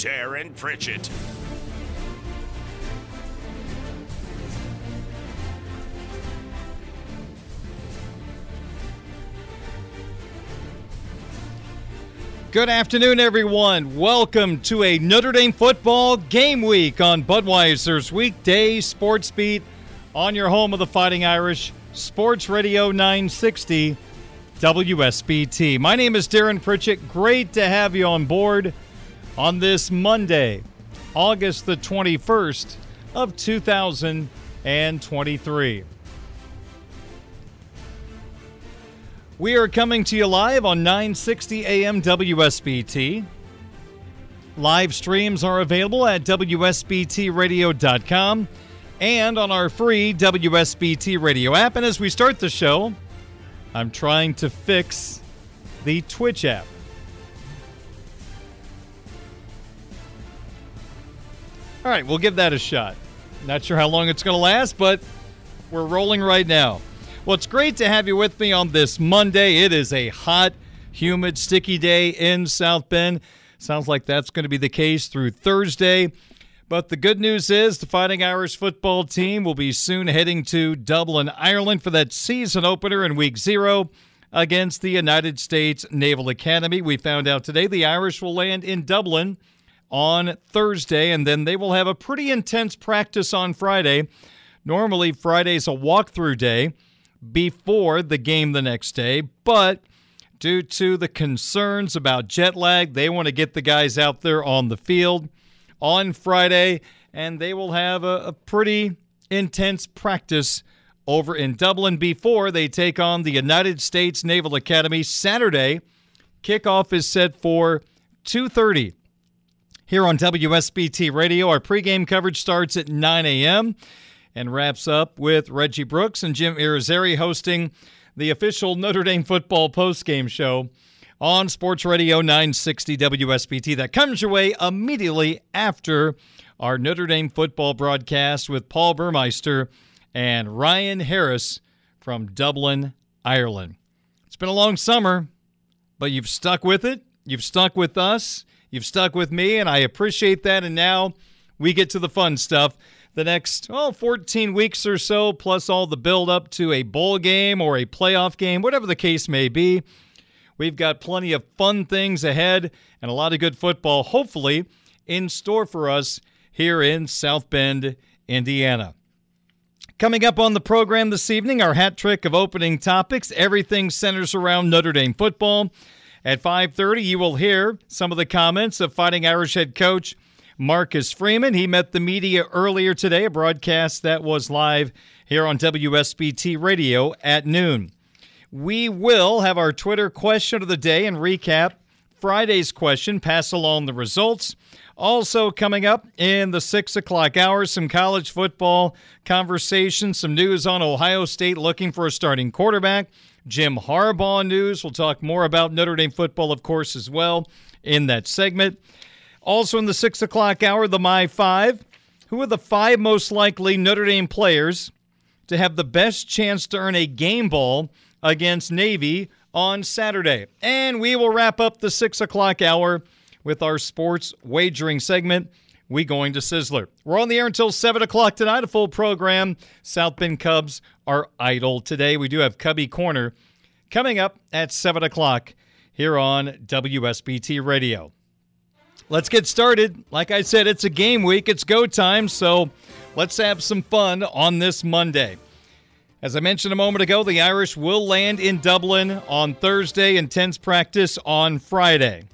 Darin Pritchett. Good afternoon, everyone. Welcome to a Notre Dame football game week on Budweiser's weekday sports beat on your home of the Fighting Irish, Sports Radio 960 WSBT. My name is Darin Pritchett. Great to have you on board on this Monday, August the 21st of 2023. We are coming to you live on 960 AM WSBT. Live streams are available at WSBTRadio.com and on our free WSBT radio app. And as we start the show, I'm trying to fix the Twitch app. All right, we'll give that a shot. Not sure how long it's going to last, but we're rolling right now. Well, it's great to have you with me on this Monday. It is a hot, humid, sticky day in South Bend. Sounds like that's going to be the case through Thursday. But the good news is the Fighting Irish football team will be soon heading to Dublin, Ireland for that season opener in week zero against the United States Naval Academy. We found out today the Irish will land in Dublin on Thursday, and then they will have a pretty intense practice on Friday. Normally, Friday's a walkthrough day before the game the next day, but due to the concerns about jet lag, they want to get the guys out there on the field on Friday, and they will have a, a pretty intense practice over in Dublin before they take on the United States Naval Academy Saturday. Kickoff is set for 2:30 here on WSBT Radio. Our pregame coverage starts at 9 a.m and wraps up with Reggie Brooks and Jim Irizarry hosting the official Notre Dame football postgame show on Sports Radio 960 WSBT. That comes your way immediately after our Notre Dame football broadcast with Paul Burmeister and Ryan Harris from Dublin, Ireland. It's been a long summer, but you've stuck with it. You've stuck with us. You've stuck with me, and I appreciate that. And now we get to the fun stuff the next oh, 14 weeks or so, plus all the build up to a bowl game or a playoff game, whatever the case may be. We've got plenty of fun things ahead and a lot of good football, hopefully, in store for us here in South Bend, Indiana. Coming up on the program this evening, our hat trick of opening topics. Everything centers around Notre Dame football. At 5:30, you will hear some of the comments of Fighting Irish head coach Marcus Freeman. He met the media earlier today, a broadcast that was live here on WSBT Radio at noon. We will have our Twitter question of the day and recap Friday's question, pass along the results. Also, coming up in the six o'clock hour, some college football conversation, some news on Ohio State looking for a starting quarterback. Jim Harbaugh news. We'll talk more about Notre Dame football, of course, as well in that segment. Also, in the six o'clock hour, the My Five. Who are the five most likely Notre Dame players to have the best chance to earn a game ball against Navy on Saturday? And we will wrap up the six o'clock hour with our sports wagering segment. We going to Sizzler. We're on the air until 7 o'clock tonight, a full program. South Bend Cubs are idle today. We do have Cubby Corner coming up at 7 o'clock here on WSBT Radio. Let's get started. Like I said, it's a game week, it's go time, so let's have some fun on this Monday. As I mentioned a moment ago, the Irish will land in Dublin on Thursday, intense practice on Friday.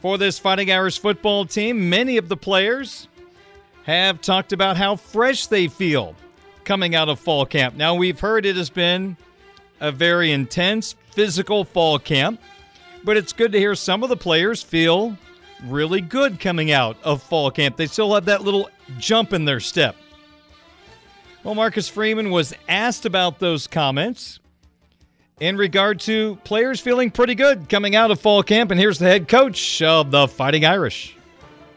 For this Fighting Irish football team, many of the players have talked about how fresh they feel coming out of fall camp. Now, we've heard it has been a very intense physical fall camp, but it's good to hear some of the players feel really good coming out of fall camp. They still have that little jump in their step. Well, Marcus Freeman was asked about those comments in regard to players feeling pretty good coming out of fall camp. And here's the head coach of the Fighting Irish.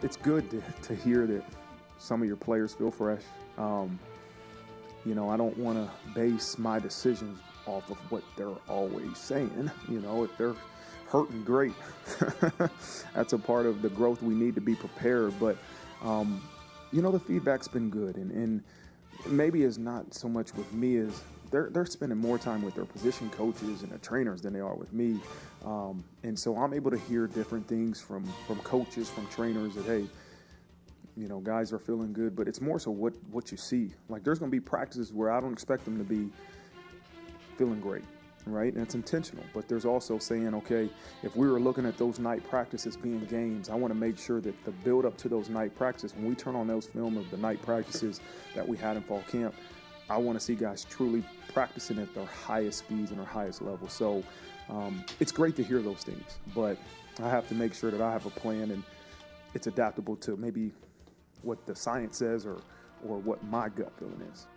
It's good to, to hear that some of your players feel fresh. Um, you know, I don't want to base my decisions off of what they're always saying. You know, if they're hurting, great. That's a part of the growth we need to be prepared. But, um, you know, the feedback's been good. And, and maybe it's not so much with me as they're, they're spending more time with their position coaches and their trainers than they are with me. Um, and so I'm able to hear different things from, from coaches, from trainers that, hey, you know, guys are feeling good, but it's more so what, what you see. Like there's going to be practices where I don't expect them to be feeling great right? And it's intentional. But there's also saying, okay, if we were looking at those night practices being games, I want to make sure that the build up to those night practices, when we turn on those film of the night practices that we had in fall camp, I want to see guys truly practicing at their highest speeds and their highest level. So um, it's great to hear those things, but I have to make sure that I have a plan and it's adaptable to maybe what the science says or or what my gut feeling is.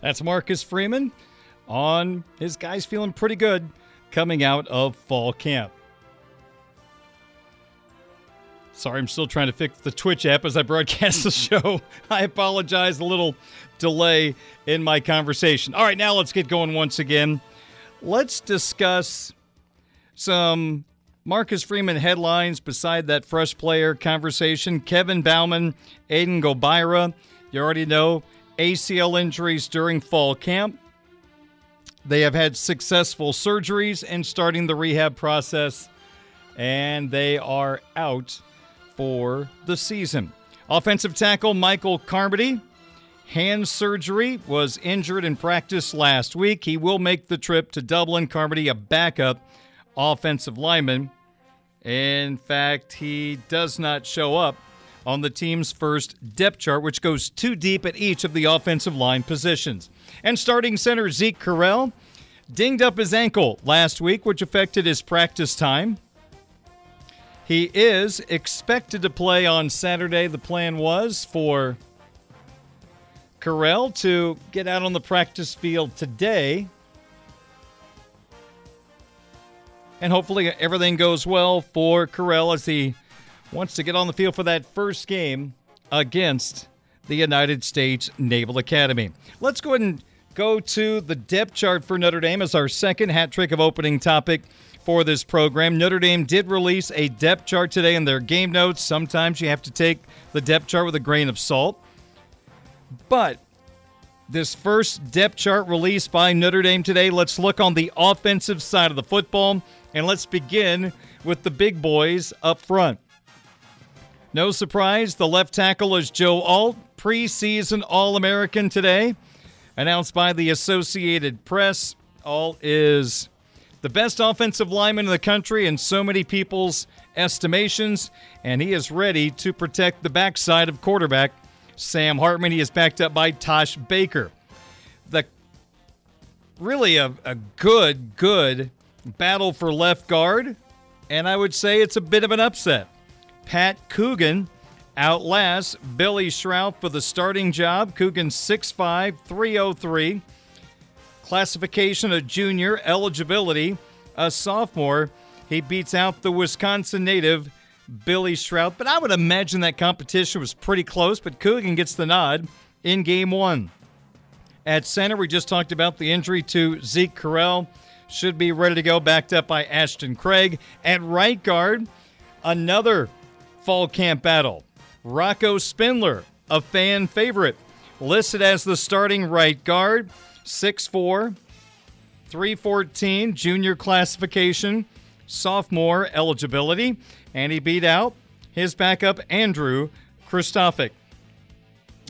That's Marcus Freeman on his guys feeling pretty good coming out of fall camp. Sorry, I'm still trying to fix the Twitch app as I broadcast the show. I apologize, a little delay in my conversation. All right, now let's get going once again. Let's discuss some Marcus Freeman headlines beside that fresh player conversation. Kevin Bauman, Aiden Gobaira, you already know ACL injuries during fall camp. They have had successful surgeries and starting the rehab process, and they are out for the season. Offensive tackle Michael Carmody, hand surgery, was injured in practice last week. He will make the trip to Dublin. Carmody, a backup offensive lineman. In fact, he does not show up on the team's first depth chart, which goes too deep at each of the offensive line positions. And starting center Zeke Correll dinged up his ankle last week, which affected his practice time. He is expected to play on Saturday. The plan was for Correll to get out on the practice field today. And hopefully everything goes well for Correll as he wants to get on the field for that first game against the United States Naval Academy. Let's go ahead and go to the depth chart for Notre Dame as our second hat trick of opening topic for this program. Notre Dame did release a depth chart today in their game notes. Sometimes you have to take the depth chart with a grain of salt. But this first depth chart released by Notre Dame today, let's look on the offensive side of the football and let's begin with the big boys up front. No surprise, the left tackle is Joe Alt, preseason All American today announced by the Associated Press. Alt is the best offensive lineman in the country in so many people's estimations, and he is ready to protect the backside of quarterback Sam Hartman. He is backed up by Tosh Baker. The really a, a good, good battle for left guard, and I would say it's a bit of an upset. Pat Coogan outlasts Billy Schrauth for the starting job. Coogan 6'5, 303. Classification a junior, eligibility a sophomore. He beats out the Wisconsin native Billy Schrauth, but I would imagine that competition was pretty close, but Coogan gets the nod in game one. At center, we just talked about the injury to Zeke Correll. Should be ready to go, backed up by Ashton Craig. At right guard, another fall camp battle. Rocco Spindler, a fan favorite, listed as the starting right guard, 6'4, 314, junior classification, sophomore eligibility, and he beat out his backup, Andrew Kristofic.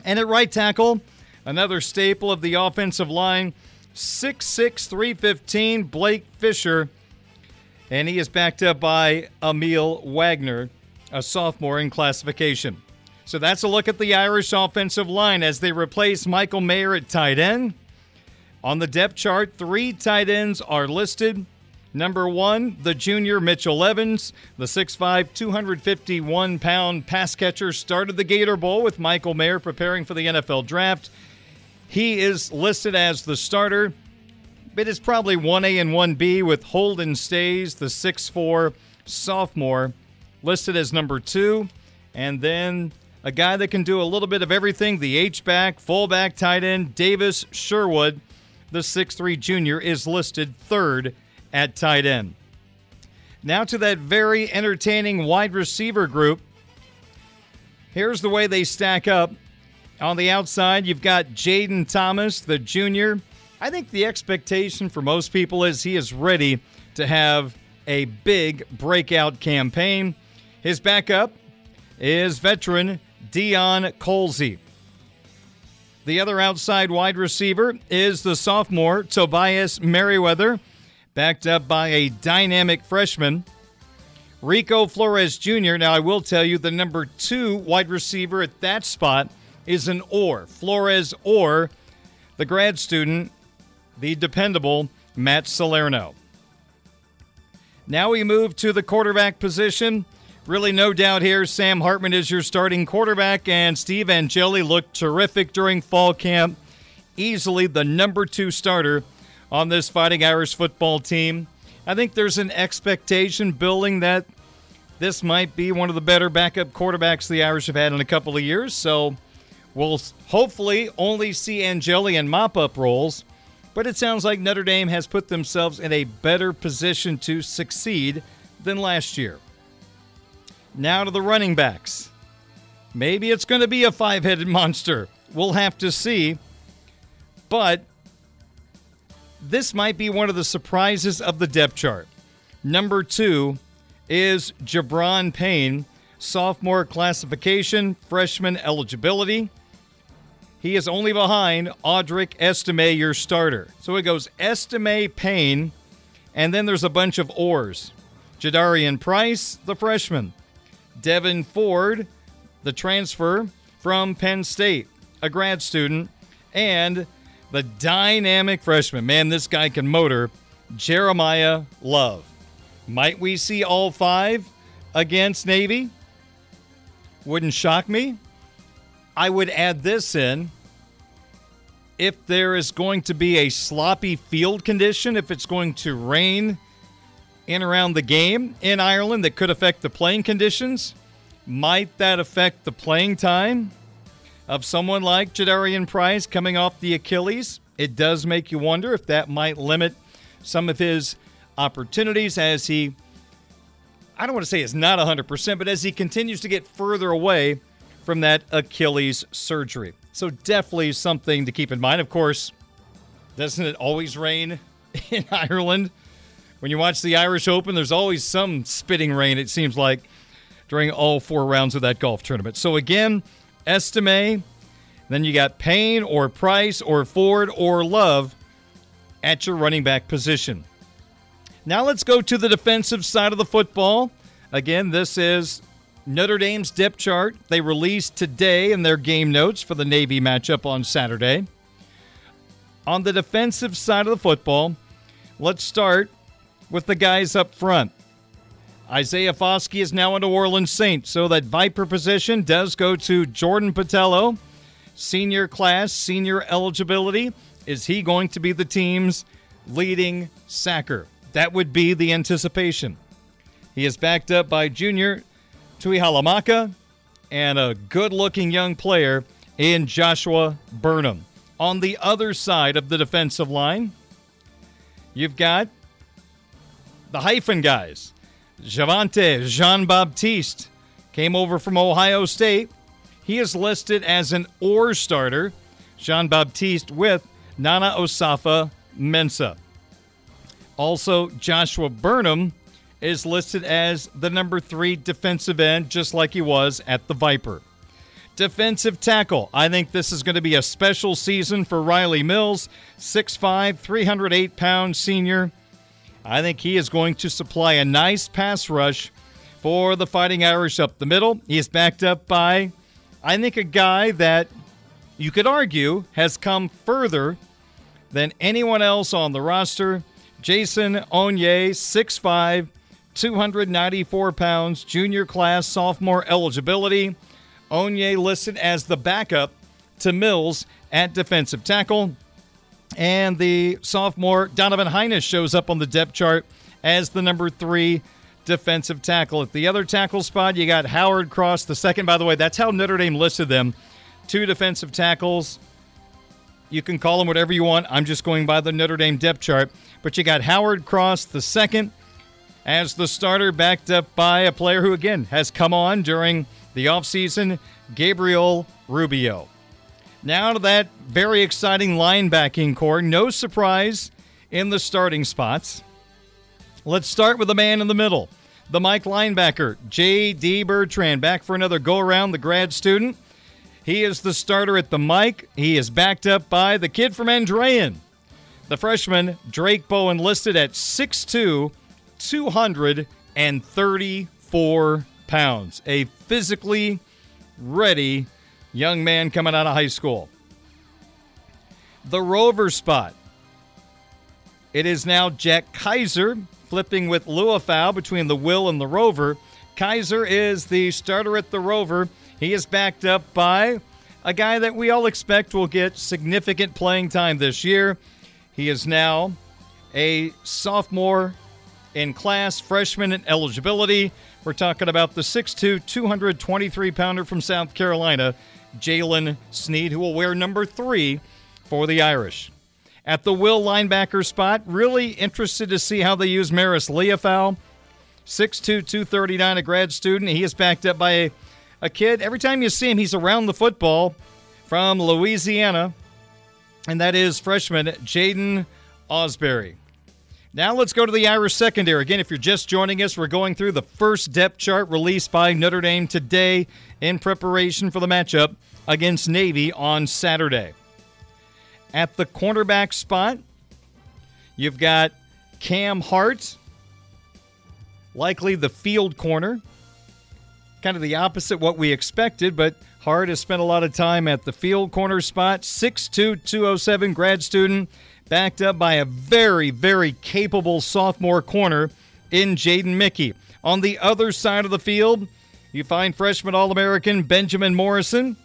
And at right tackle, another staple of the offensive line, 6'6, 315, Blake Fisher. And he is backed up by Aamil Wagner, a sophomore in classification. So that's a look at the Irish offensive line as they replace Michael Mayer at tight end. On the depth chart, three tight ends are listed. Number one, the junior Mitchell Evans, the 6'5, 251 pound pass catcher, started the Gator Bowl with Michael Mayer preparing for the NFL draft. He is listed as the starter. But It is probably 1A and 1B with Holden Staes, the 6'4 sophomore, listed as number two. And then a guy that can do a little bit of everything the H-back, fullback, tight end, Davis Sherwood, the 6'3 junior, is listed third at tight end. Now to that very entertaining wide receiver group. Here's the way they stack up. On the outside, you've got Jayden Thomas, the junior. I think the expectation for most people is he is ready to have a big breakout campaign. His backup is veteran Deion Colzie. The other outside wide receiver is the sophomore Tobias Merriweather, backed up by a dynamic freshman. Rico Flores Jr. Now, I will tell you the number two wide receiver at that spot is an or. Flores or the grad student, the dependable Matt Salerno. Now we move to the quarterback position. Really, no doubt here, Sam Hartman is your starting quarterback, and Steve Angeli looked terrific during fall camp. Easily the number two starter on this Fighting Irish football team. I think there's an expectation building that this might be one of the better backup quarterbacks the Irish have had in a couple of years. So we'll hopefully only see Angeli in mop up roles. But it sounds like Notre Dame has put themselves in a better position to succeed than last year. Now to the running backs. Maybe it's going to be a five headed monster. We'll have to see. But this might be one of the surprises of the depth chart. Number two is Gi'Bran Payne, sophomore classification, freshman eligibility. He is only behind Audric Estime, your starter. So it goes Estime, Payne, and then there's a bunch of oars. Jadarian Price, the freshman. Devyn Ford, the transfer from Penn State, a grad student. And the dynamic freshman. Man, this guy can motor. Jeremiyah Love. Might we see all five against Navy? Wouldn't shock me. I would add this in. If there is going to be a sloppy field condition, if it's going to rain in around the game in Ireland that could affect the playing conditions, might that affect the playing time of someone like Jadarian Price coming off the Achilles, it does make you wonder if that might limit some of his opportunities as he, I don't want to say is not 100%, but as he continues to get further away from that Achilles surgery. So definitely something to keep in mind. Of course, doesn't it always rain in Ireland? When you watch the Irish Open, there's always some spitting rain, it seems like, during all four rounds of that golf tournament. So again, Estime. Then you got Payne or Price or Ford or Love at your running back position. Now let's go to the defensive side of the football. Again, this is Notre Dame's depth chart. They released today in their game notes for the Navy matchup on Saturday. On the defensive side of the football, let's start with the guys up front. Isaiah Foskey is now a New Orleans Saint, so that Viper position does go to Jordan Botelho. Senior class, senior eligibility. Is he going to be the team's leading sacker? That would be the anticipation. He is backed up by junior Tuihalamaka and a good looking young player in Joshua Burnham. On the other side of the defensive line, you've got the hyphen guys. Javontae Jean Baptiste came over from Ohio State. He is listed as an or starter. Jean Baptiste with Nana Osafa Mensa. Also, Joshua Burnham is listed as the number three defensive end, just like he was at the Viper. Defensive tackle. I think this is going to be a special season for Riley Mills, 6'5, 308 pound senior. I think he is going to supply a nice pass rush for the Fighting Irish up the middle. He is backed up by, I think, a guy that you could argue has come further than anyone else on the roster. Jason Onye, 6'5, 294 pounds, junior class, sophomore eligibility. Onye listed as the backup to Mills at defensive tackle. And the sophomore Donovan Hines shows up on the depth chart as the number three defensive tackle. At the other tackle spot, you got Howard Cross, the second. By the way, that's how Notre Dame listed them. Two defensive tackles. You can call them whatever you want. I'm just going by the Notre Dame depth chart. But you got Howard Cross, the second, as the starter, backed up by a player who, again, has come on during the offseason, Gabriel Rubio. Now to that very exciting linebacking core. No surprise in the starting spots. Let's start with the man in the middle, the Mike linebacker, J.D. Bertrand, back for another go around, the grad student. He is the starter at the Mike. He is backed up by the kid from Andrean, the freshman Drayk Bowen, listed at 6'2, 234 pounds. A physically ready young man coming out of high school. The rover spot. It is now Jack Kiser flipping with Liufau between the Will and the Rover. Kiser is the starter at the Rover. He is backed up by a guy that we all expect will get significant playing time this year. He is now a sophomore in class, freshman in eligibility. We're talking about the 6'2, 223 pounder from South Carolina, Jaylen Sneed, who will wear number three for the Irish. At the will linebacker spot, really interested to see how they use Maris Liufau. 6'2, 239, a grad student. He is backed up by a, a kid. Every time you see him, he's around the football from Louisiana, and that is freshman Jaiden Ausberry. Now let's go to the Irish secondary. Again, if you're just joining us, we're going through the first depth chart released by Notre Dame today in preparation for the matchup against Navy on Saturday. At the cornerback spot, you've got Cam Hart, likely the field corner. Kind of the opposite what we expected, but Hart has spent a lot of time at the field corner spot. 6'2, 207 grad student backed up by a very, very capable sophomore corner in Jaden Mickey. On the other side of the field, you find freshman All American Benjamin Morrison,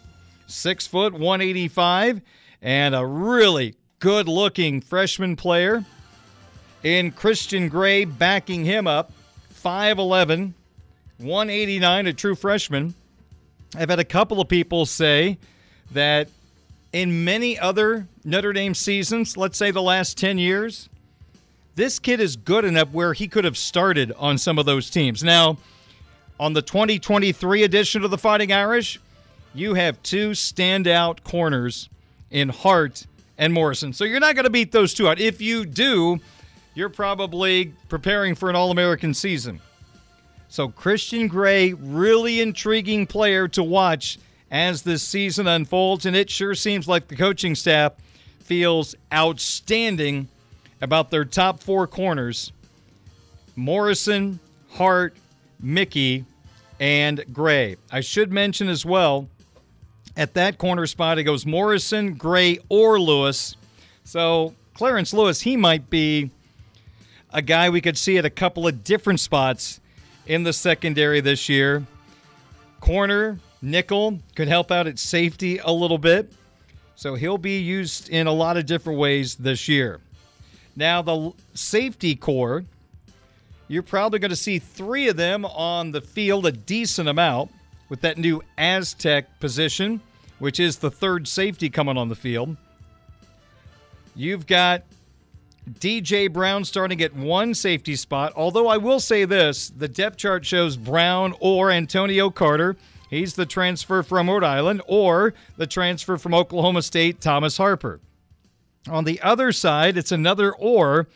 six foot 185, and a really good looking freshman player in Christian Gray backing him up, 5'11, 189, a true freshman. I've had a couple of people say that in many other Notre Dame seasons, let's say the last 10 years, this kid is good enough where he could have started on some of those teams. Now, on the 2023 edition of the Fighting Irish, you have two standout corners in Hart and Morrison. So you're not going to beat those two out. If you do, you're probably preparing for an All American season. So Christian Gray, really intriguing player to watch as this season unfolds, and it sure seems like the coaching staff feels outstanding about their top four corners Morrison, Hart, Mickey, and Gray. I should mention as well at that corner spot, it goes Morrison, Gray, or Lewis. So Clarence Lewis, he might be a guy we could see at a couple of different spots in the secondary this year. Corner, nickel could help out at safety a little bit. So he'll be used in a lot of different ways this year. Now, the safety core, you're probably going to see three of them on the field a decent amount with that new Aztec position, which is the third safety coming on the field. You've got DJ Brown starting at one safety spot, although I will say this the depth chart shows Brown or Antonio Carter. He's the transfer from Rhode Island, or the transfer from Oklahoma State, Thomas Harper. On the other side, it's another or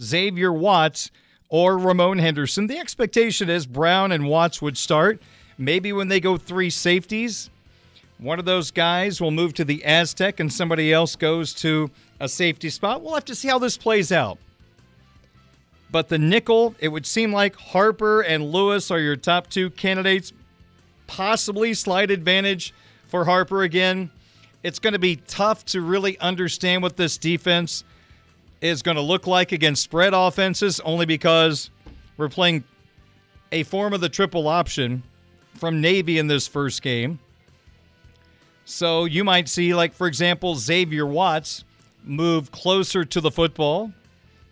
Xavier Watts or Ramon Henderson. The expectation is Brown and Watts would start. Maybe when they go three safeties, one of those guys will move to the Aztec and somebody else goes to a safety spot. We'll have to see how this plays out. But the nickel, it would seem like Harper and Lewis are your top two candidates. Possibly slight advantage for Harper again it's going to be tough to really understand what this defense is going to look like against spread offenses, only because we're playing a form of the triple option from Navy in this first game. So you might see, like, for example, Xavier Watts move closer to the football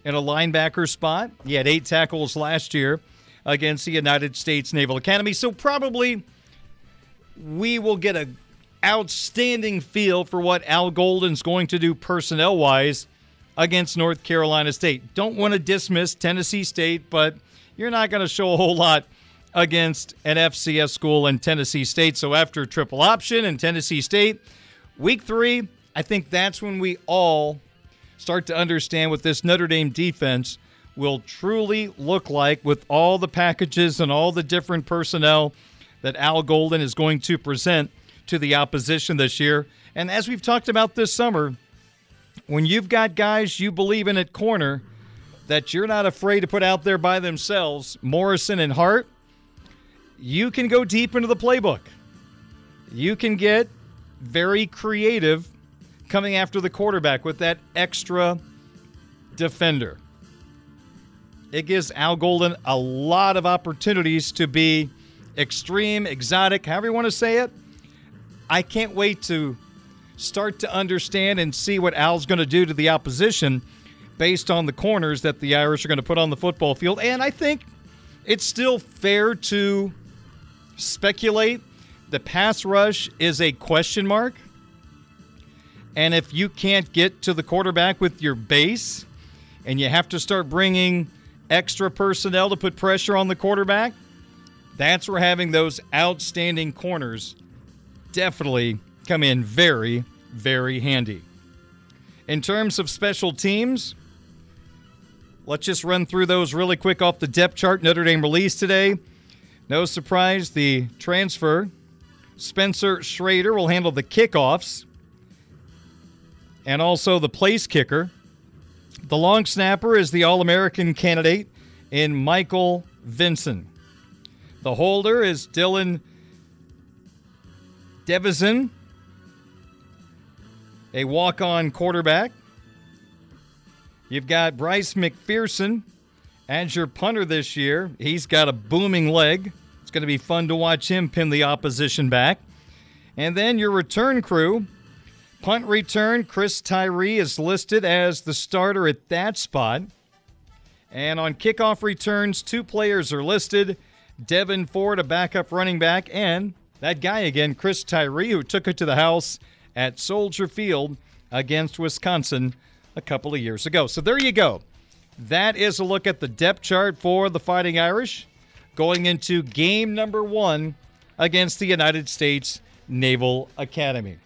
in a linebacker spot. He had eight tackles last year against the United States Naval Academy. So probably we will get a outstanding feel for what Al Golden's going to do personnel wise against North Carolina State. Don't want to dismiss Tennessee State, but you're not going to show a whole lot against an FCS school in Tennessee State. So after triple option and Tennessee State, week three, I think that's when we all start to understand what this Notre Dame defense will truly look like with all the packages and all the different personnel that Al Golden is going to present to the opposition this year. And as we've talked about this summer, when you've got guys you believe in at corner that you're not afraid to put out there by themselves, Morrison and Hart, you can go deep into the playbook. You can get very creative coming after the quarterback with that extra defender. It gives Al Golden a lot of opportunities to be extreme, exotic, however you want to say it. I can't wait to start to understand and see what Al's going to do to the opposition based on the corners that the Irish are going to put on the football field. And I think it's still fair to speculate the pass rush is a question mark. And if you can't get to the quarterback with your base and you have to start bringing extra personnel to put pressure on the quarterback, that's where having those outstanding corners definitely come in very, very handy. In terms of special teams, let's just run through those really quick off the depth chart Notre Dame released today. No surprise, the transfer, Spencer Schrader, will handle the kickoffs and also the place kicker. The long snapper is the All American candidate in Michael Vinson. The holder is Dylan Devezin, a walk on quarterback. You've got Bryce McFerson as your punter this year. He's got a booming leg. It's going to be fun to watch him pin the opposition back. And then your return crew. Punt return, Chris Tyree is listed as the starter at that spot. And on kickoff returns, two players are listed Devyn Ford, a backup running back, and that guy again, Chris Tyree, who took it to the house at Soldier Field against Wisconsin a couple of years ago. So there you go. That is a look at the depth chart for the Fighting Irish going into game number one against the United States Naval Academy.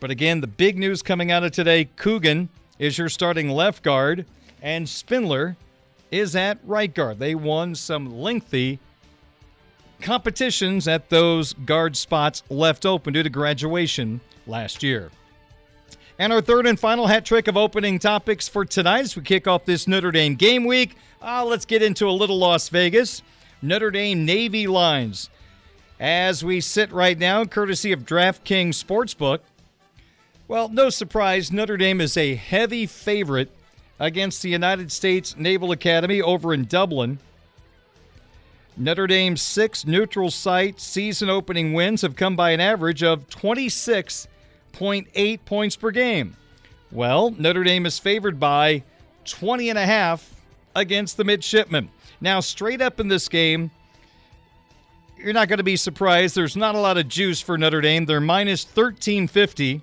But again, the big news coming out of today Coogan is your starting left guard, and Spindler is at right guard. They won some lengthy competitions at those guard spots left open due to graduation last year. And our third and final hat trick of opening topics for tonight as we kick off this Notre Dame game week. Uh, let's get into a little Las Vegas. Notre Dame Navy lines. As we sit right now, courtesy of DraftKings Sportsbook, Well, no surprise, Notre Dame is a heavy favorite against the United States Naval Academy over in Dublin. Notre Dame's six neutral site season opening wins have come by an average of 26.8 points per game. Well, Notre Dame is favored by 20 and a half against the midshipmen. Now, straight up in this game, you're not going to be surprised. There's not a lot of juice for Notre Dame. They're minus 1350.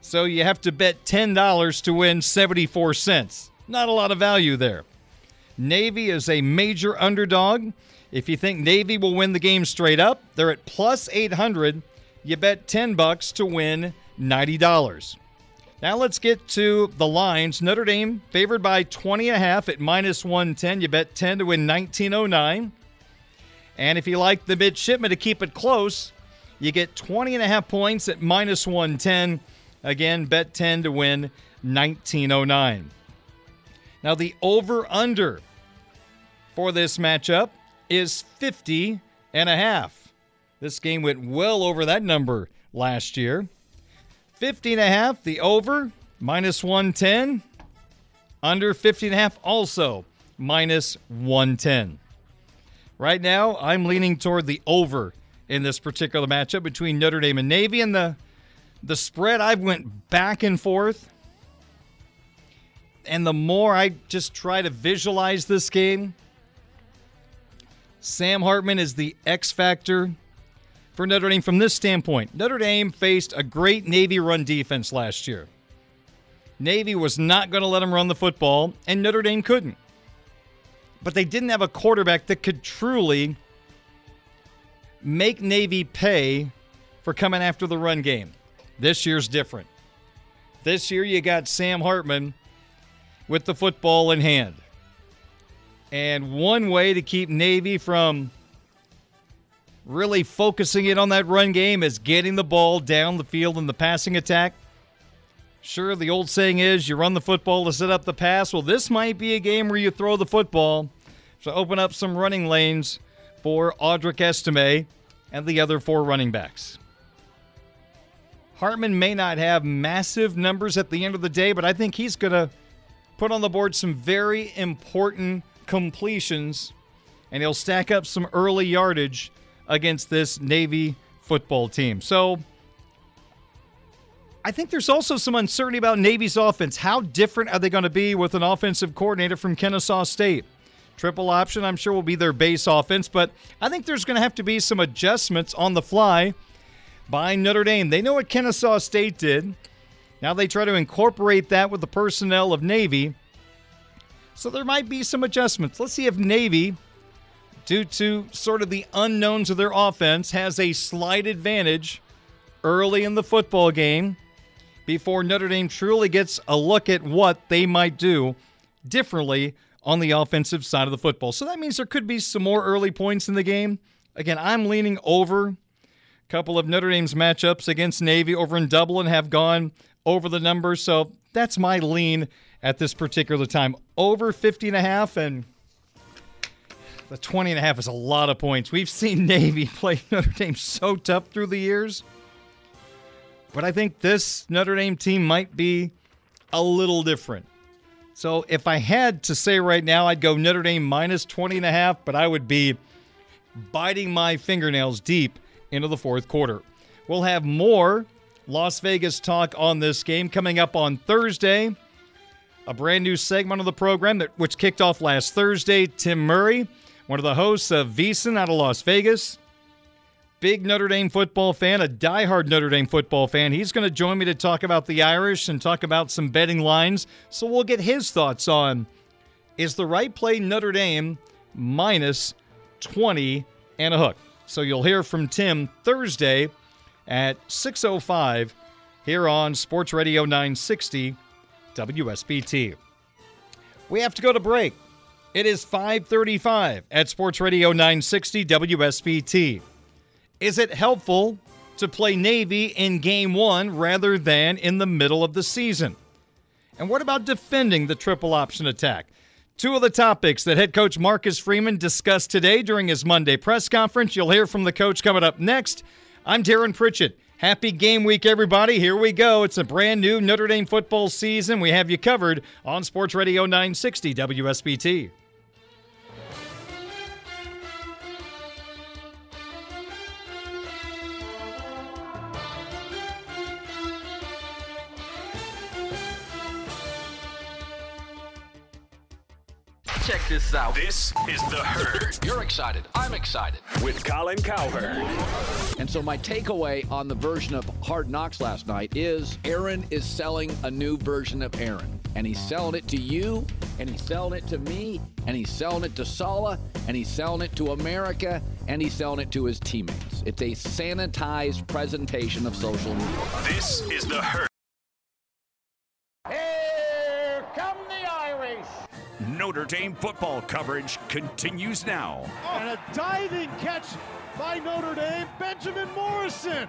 So you have to bet $10 to win 74 cents. Not a lot of value there. Navy is a major underdog. If you think Navy will win the game straight up, they're at plus 800. You bet 10 bucks to win $90. Now let's get to the lines. Notre Dame favored by 20 and a half at minus 110. You bet 10 to win 1909. And if you like the midshipman to keep it close, you get 20 and a half points at minus 110. Again, bet 10 to win 1909. Now the over under for this matchup is 50 and a half. This game went well over that number last year. 50 and a half, the over, minus 110. Under 50 and a half, also minus 110. Right now, I'm leaning toward the over in this particular matchup between Notre Dame and Navy. And the, the spread, I've went back and forth. And the more I just try to visualize this game, Sam Hartman is the X factor for Notre Dame from this standpoint. Notre Dame faced a great Navy run defense last year. Navy was not going to let them run the football, and Notre Dame couldn't. But they didn't have a quarterback that could truly make Navy pay for coming after the run game. This year's different. This year, you got Sam Hartman with the football in hand. And one way to keep Navy from really focusing it on that run game is getting the ball down the field in the passing attack. Sure, the old saying is you run the football to set up the pass. Well, this might be a game where you throw the football to open up some running lanes for Audric Estime and the other four running backs. Hartman may not have massive numbers at the end of the day, but I think he's going to put on the board some very important completions and he'll stack up some early yardage against this Navy football team. So I think there's also some uncertainty about Navy's offense. How different are they going to be with an offensive coordinator from Kennesaw State? Triple option, I'm sure, will be their base offense, but I think there's going to have to be some adjustments on the fly by Notre Dame. They know what Kennesaw State did. Now they try to incorporate that with the personnel of Navy. So there might be some adjustments. Let's see if Navy due to sort of the unknowns of their offense, has a slight advantage early in the football game before Notre Dame truly gets a look at what they might do differently on the offensive side of the football. So that means there could be some more early points in the game. Again, I'm leaning over. A couple of Notre Dame's matchups against Navy over in Dublin have gone over the numbers. So that's my lean at this particular time. Over 50 and a half and the 20 and a half is a lot of points. We've seen Navy play Notre Dame so tough through the years. But I think this Notre Dame team might be a little different. So if I had to say right now, I'd go Notre Dame minus 20 and a half, but I would be biting my fingernails deep into the fourth quarter. We'll have more Las Vegas talk on this game coming up on Thursday. A brand new segment of the program that which kicked off last Thursday. Tim Murray one of the hosts of VSiN out of Las Vegas. Big Notre Dame football fan, a diehard Notre Dame football fan. He's going to join me to talk about the Irish and talk about some betting lines. So we'll get his thoughts on is the right play Notre Dame minus 20 and a hook. So you'll hear from Tim Thursday at 6:05 here on Sports Radio 960 WSBT. We have to go to break. It is 535 at Sports Radio 960 WSBT. Is it helpful to play Navy in game one rather than in the middle of the season? And what about defending the triple option attack? Two of the topics that head coach Marcus Freeman discussed today during his Monday press conference. You'll hear from the coach coming up next. I'm Darin Pritchett. Happy game week, everybody. Here we go. It's a brand new Notre Dame football season. We have you covered on Sports Radio 960 WSBT. Check this out. This is The Herd. You're excited. I'm excited. With Colin Cowherd. And so, my takeaway on the version of Hard Knocks last night is Aaron is selling a new version of Aaron. And he's selling it to you, and he's selling it to me, and he's selling it to Saleh, and he's selling it to America, and he's selling it to his teammates. It's a sanitized presentation of social media. This is The Herd. Here come the Irish. Notre Dame football coverage continues now. And a diving catch by Notre Dame, Benjamin Morrison.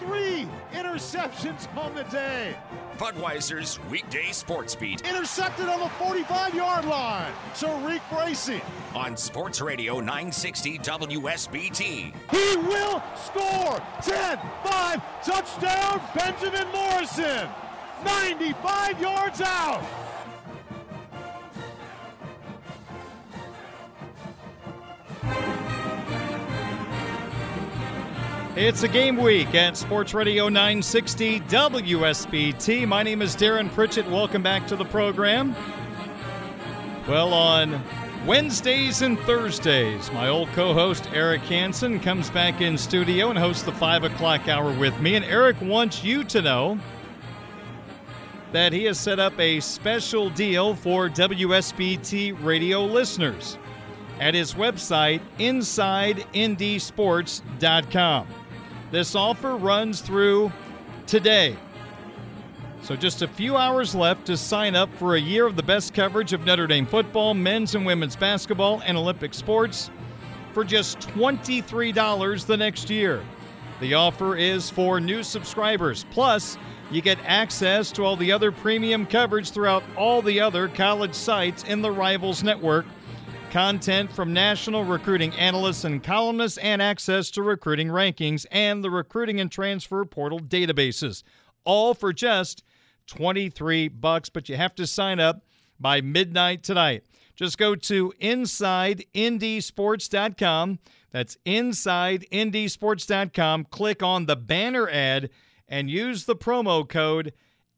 Three interceptions on the day. Budweiser's weekday sports beat Intercepted on the 45 yard line. Tariq Bracy. on Sports Radio 960 WSBT. He will score 10 5 touchdown, Benjamin Morrison. 95 yards out. It's a game week at Sports Radio 960 WSBT. My name is Darin Pritchett. Welcome back to the program. Well, on Wednesdays and Thursdays, my old co host Eric Hansen comes back in studio and hosts the 5 o'clock hour with me. And Eric wants you to know that he has set up a special deal for WSBT radio listeners at his website, InsideNDSports.com. This offer runs through today. So, just a few hours left to sign up for a year of the best coverage of Notre Dame football, men's and women's basketball, and Olympic sports for just $23 the next year. The offer is for new subscribers. Plus, you get access to all the other premium coverage throughout all the other college sites in the Rivals Network content from national recruiting analysts and columnists, and access to recruiting rankings and the recruiting and transfer portal databases. All for just 23 bucks, but you have to sign up by midnight tonight. Just go to InsideNDSports.com. That's InsideNDSports.com. Click on the banner ad and use the promo code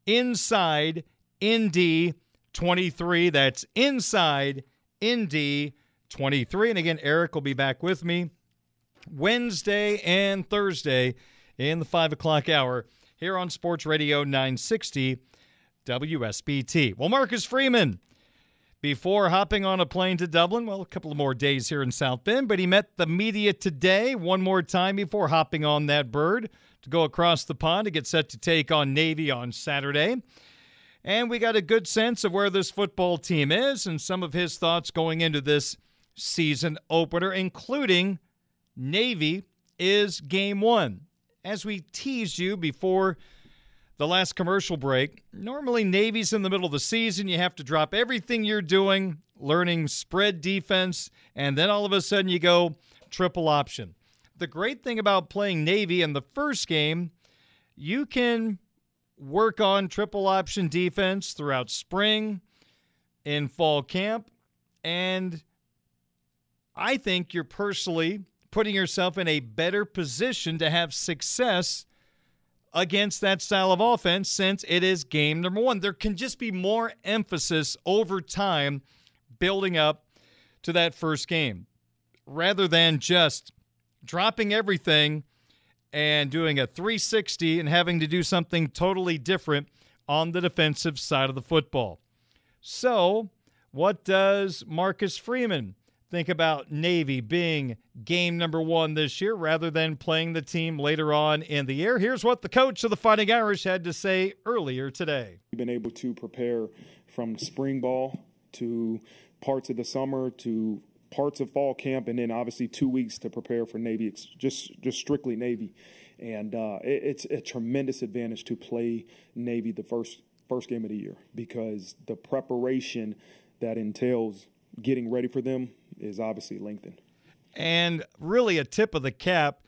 INSIDEIND23. That's inside Indy 23. And again, Eric will be back with me Wednesday and Thursday in the 5 o'clock hour here on Sports Radio 960 WSBT. Well, Marcus Freeman, before hopping on a plane to Dublin, well, a couple of more days here in South Bend, but he met the media today one more time before hopping on that bird to go across the pond to get set to take on Navy on Saturday. And we got a good sense of where this football team is and some of his thoughts going into this season opener, including Navy is game one. As we teased you before the last commercial break, normally Navy's in the middle of the season. You have to drop everything you're doing, learning spread defense, and then all of a sudden you go triple option. The great thing about playing Navy in the first game, you can work on triple option defense throughout spring, in fall camp, and I think you're personally putting yourself in a better position to have success against that style of offense since it is game number one. There can just be more emphasis over time building up to that first game rather than just dropping everything and doing a 360 and having to do something totally different on the defensive side of the football. So, what does Marcus Freeman think about Navy being game number one this year rather than playing the team later on in the year? Here's what the coach of the Fighting Irish had to say earlier today. We've been able to prepare from spring ball to parts of the summer to parts of fall camp, and then obviously two weeks to prepare for Navy. It's just just strictly Navy, and uh, it, it's a tremendous advantage to play Navy the first first game of the year because the preparation that entails getting ready for them is obviously lengthened. And really, a tip of the cap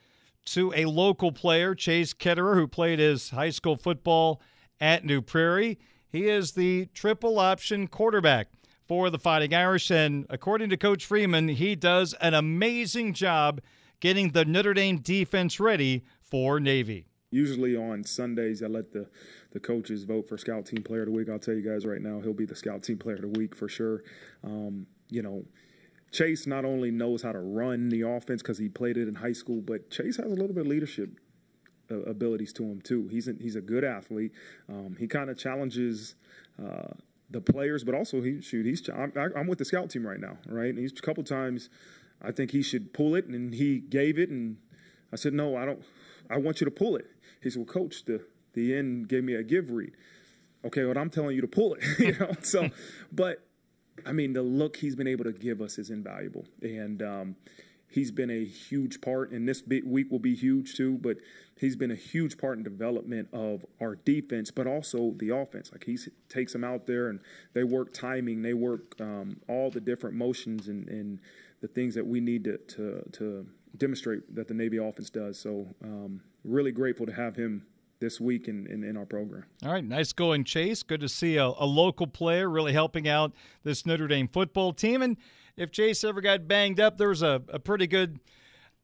to a local player, Chase Ketterer, who played his high school football at New Prairie. He is the triple option quarterback for the Fighting Irish. And according to Coach Freeman, he does an amazing job getting the Notre Dame defense ready for Navy. Usually on Sundays, I let the, the coaches vote for Scout Team Player of the Week. I'll tell you guys right now, he'll be the Scout Team Player of the Week for sure. Um, you know, Chase not only knows how to run the offense because he played it in high school, but Chase has a little bit of leadership abilities to him too. He's a, he's a good athlete. Um, he kind of challenges uh, the players, but also he shoot. He's I'm, I'm, with the scout team right now, right? And he's a couple times. I think he should pull it, and he gave it, and I said, no, I don't. I want you to pull it. He said, well, coach, the the end gave me a give read. Okay, well, I'm telling you to pull it, you know. So, but I mean, the look he's been able to give us is invaluable, and um, he's been a huge part. And this week will be huge too. But he's been a huge part in development of our defense, but also the offense. Like he takes them out there and they work timing, they work um, all the different motions and, and, the things that we need to, to, to demonstrate that the Navy offense does. So um, really grateful to have him this week in, in, in, our program. All right, nice going, Chase. Good to see a, a, local player really helping out this Notre Dame football team. And if Chase ever got banged up, there was a, a pretty good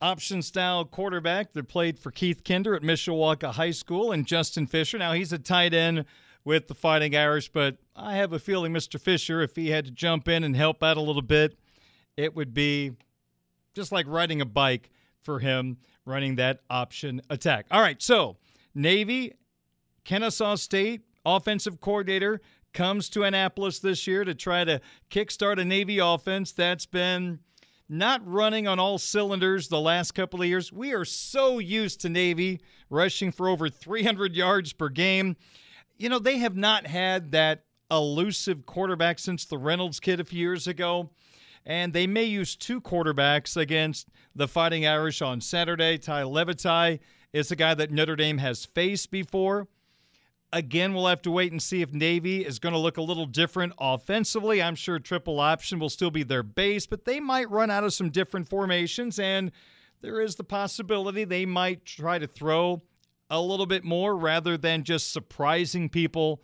option style quarterback that played for Keith Kinder at Mishawaka High School and Justin Fisher. Now he's a tight end with the Fighting Irish, but I have a feeling Mr. Fisher, if he had to jump in and help out a little bit, it would be just like riding a bike for him running that option attack. All right, so Navy, Kennesaw State offensive coordinator comes to Annapolis this year to try to kickstart a Navy offense that's been not running on all cylinders the last couple of years. We are so used to Navy rushing for over 300 yards per game. You know, they have not had that elusive quarterback since the Reynolds kid a few years ago. And they may use two quarterbacks against the Fighting Irish on Saturday. Tai Lavatai is a guy that Notre Dame has faced before. Again, we'll have to wait and see if Navy is going to look a little different offensively. I'm sure triple option will still be their base, but they might run out of some different formations, and there is the possibility they might try to throw a little bit more rather than just surprising people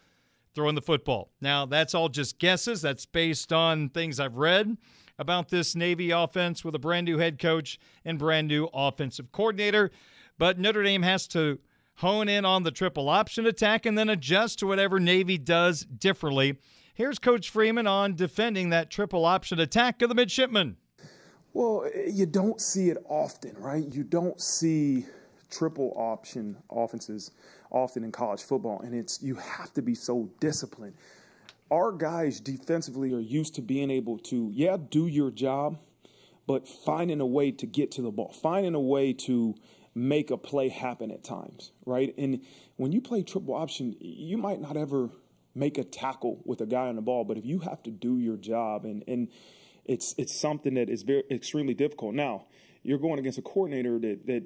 throwing the football. Now, that's all just guesses. That's based on things I've read about this Navy offense with a brand new head coach and brand new offensive coordinator. But Notre Dame has to hone in on the triple option attack, and then adjust to whatever Navy does differently. Here's Coach Freeman on defending that triple option attack of the midshipmen. Well, you don't see it often, right? You don't see triple option offenses often in college football, and it's you have to be so disciplined. Our guys defensively are used to being able to, yeah, do your job, but finding a way to get to the ball, finding a way to make a play happen at times, right? And when you play triple option, you might not ever make a tackle with a guy on the ball, but if you have to do your job and and it's it's something that is very extremely difficult. Now, you're going against a coordinator that that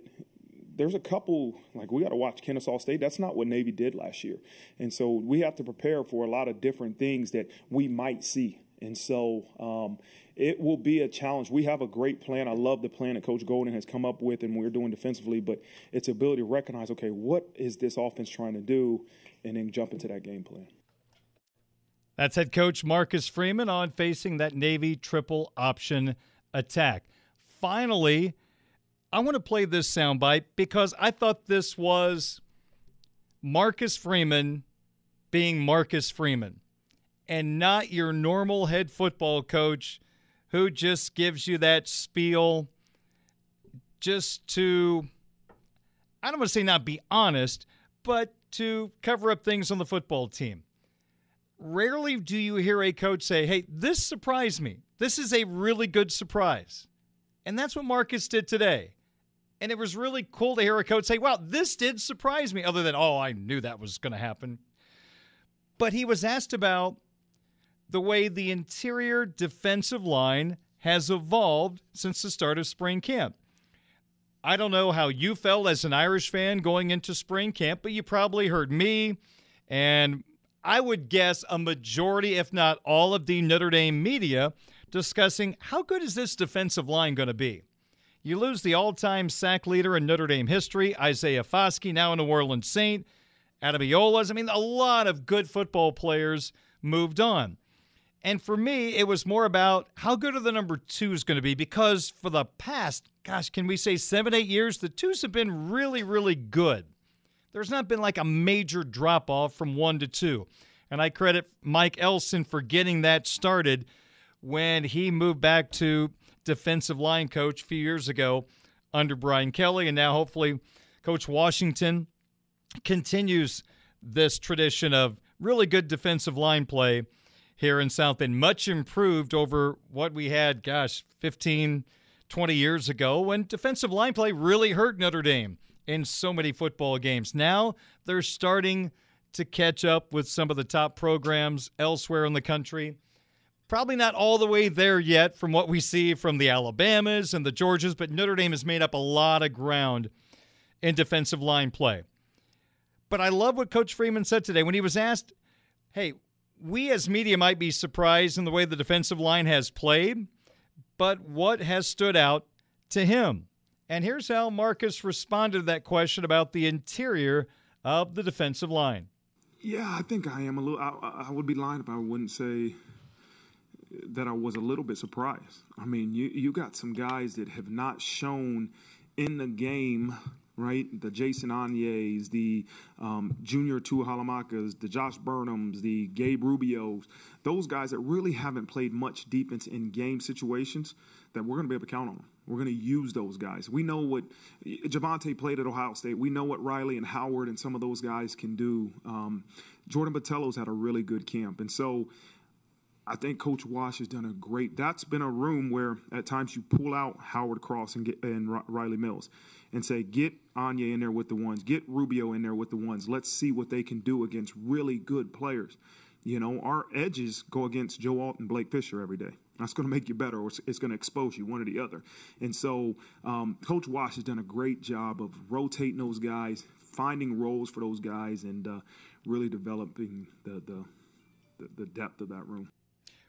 there's a couple like we got to watch Kennesaw State. That's not what Navy did last year, and so we have to prepare for a lot of different things that we might see. And so um, it will be a challenge. We have a great plan. I love the plan that Coach Golden has come up with and we're doing defensively, but its ability to recognize, okay, what is this offense trying to do, and then jump into that game plan. That's head coach Marcus Freeman on facing that Navy triple option attack. Finally, I want to play this soundbite because I thought this was Marcus Freeman being Marcus Freeman and not your normal head football coach who just gives you that spiel just to, I don't want to say not be honest, but to cover up things on the football team. Rarely do you hear a coach say, Hey, this surprised me. This is a really good surprise. And that's what Marcus did today. And it was really cool to hear a coach say, Wow, this did surprise me, other than, Oh, I knew that was going to happen. But he was asked about the way the interior defensive line has evolved since the start of spring camp. I don't know how you felt as an Irish fan going into spring camp, but you probably heard me and I would guess a majority, if not all, of the Notre Dame media discussing how good is this defensive line going to be. You lose the all time sack leader in Notre Dame history, Isaiah Foskey, now a New Orleans Saint. Ademilolas. I mean, a lot of good football players moved on. And for me, it was more about how good are the number twos going to be because for the past, gosh, can we say seven, eight years, the twos have been really, really good. There's not been like a major drop off from one to two. And I credit Mike Elston for getting that started when he moved back to defensive line coach a few years ago under Brian Kelly. And now, hopefully, Coach Washington continues this tradition of really good defensive line play here in South Bend, much improved over what we had, gosh, 15, 20 years ago when defensive line play really hurt Notre Dame in so many football games. Now they're starting to catch up with some of the top programs elsewhere in the country. Probably not all the way there yet from what we see from the Alabamas and the Georgias, but Notre Dame has made up a lot of ground in defensive line play. But I love what Coach Freeman said today when he was asked, hey, we as media might be surprised in the way the defensive line has played, but what has stood out to him? And here's how Marcus responded to that question about the interior of the defensive line. Yeah, I think I am a little. I, I would be lying if I wouldn't say that I was a little bit surprised. I mean, you you got some guys that have not shown in the game right? The Jason Onye's, the um, Junior Tuihalamaka's, the Josh Burnhams, the Gabe Rubios, those guys that really haven't played much defense in game situations that we're going to be able to count on them. We're going to use those guys. We know what Javontae played at Ohio State. We know what Riley and Howard and some of those guys can do. Um, Jordan Botelho's had a really good camp. And so I think Coach Wash has done a great. That's been a room where at times you pull out Howard Cross and, get, and Riley Mills and say, get Onye in there with the ones, get Rubio in there with the ones. Let's see what they can do against really good players. You know, our edges go against Joe Alt and Blake Fisher every day. That's going to make you better, or it's going to expose you, one or the other. And so, um, Coach Wash has done a great job of rotating those guys, finding roles for those guys, and uh, really developing the, the the depth of that room.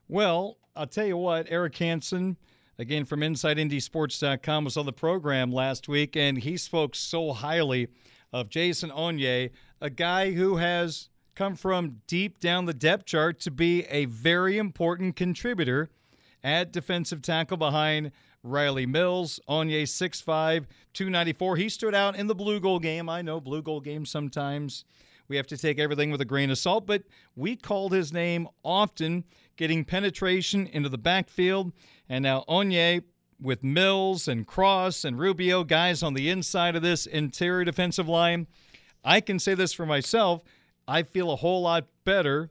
Well, I'll tell you what, Eric Hansen, again from InsideNDSports.com, was on the program last week, and he spoke so highly of Jason Onye, a guy who has come from deep down the depth chart to be a very important contributor at defensive tackle behind Riley Mills. Onye 6'5, 294. He stood out in the blue gold game. I know blue gold games sometimes we have to take everything with a grain of salt, but we called his name often, getting penetration into the backfield. And now Onye with Mills and Cross and Rubio, guys on the inside of this interior defensive line. I can say this for myself. I feel a whole lot better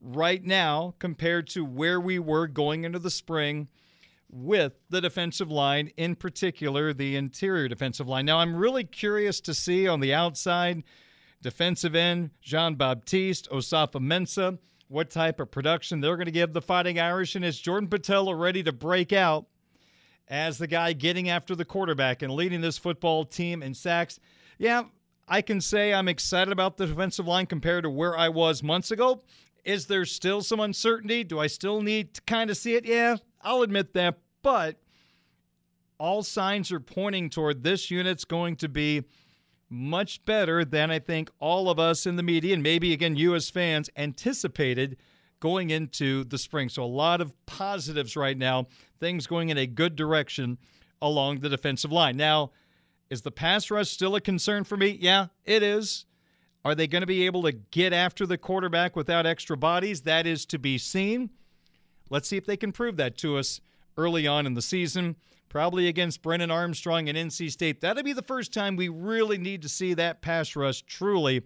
right now compared to where we were going into the spring with the defensive line, in particular the interior defensive line. Now, I'm really curious to see on the outside defensive end, Jean Baptiste, Osafo-Mensah, what type of production they're going to give the Fighting Irish, and is Jordan Botelho ready to break out as the guy getting after the quarterback and leading this football team in sacks? Yeah, I can say I'm excited about the defensive line compared to where I was months ago. Is there still some uncertainty? Do I still need to kind of see it? Yeah, I'll admit that. But all signs are pointing toward this unit's going to be much better than I think all of us in the media and maybe again you as fans anticipated going into the spring. So a lot of positives right now, things going in a good direction along the defensive line. Now, is the pass rush still a concern for me? Yeah, it is. Are they going to be able to get after the quarterback without extra bodies? That is to be seen. Let's see if they can prove that to us early on in the season probably against Brennan Armstrong and NC State. That'll be the first time we really need to see that pass rush truly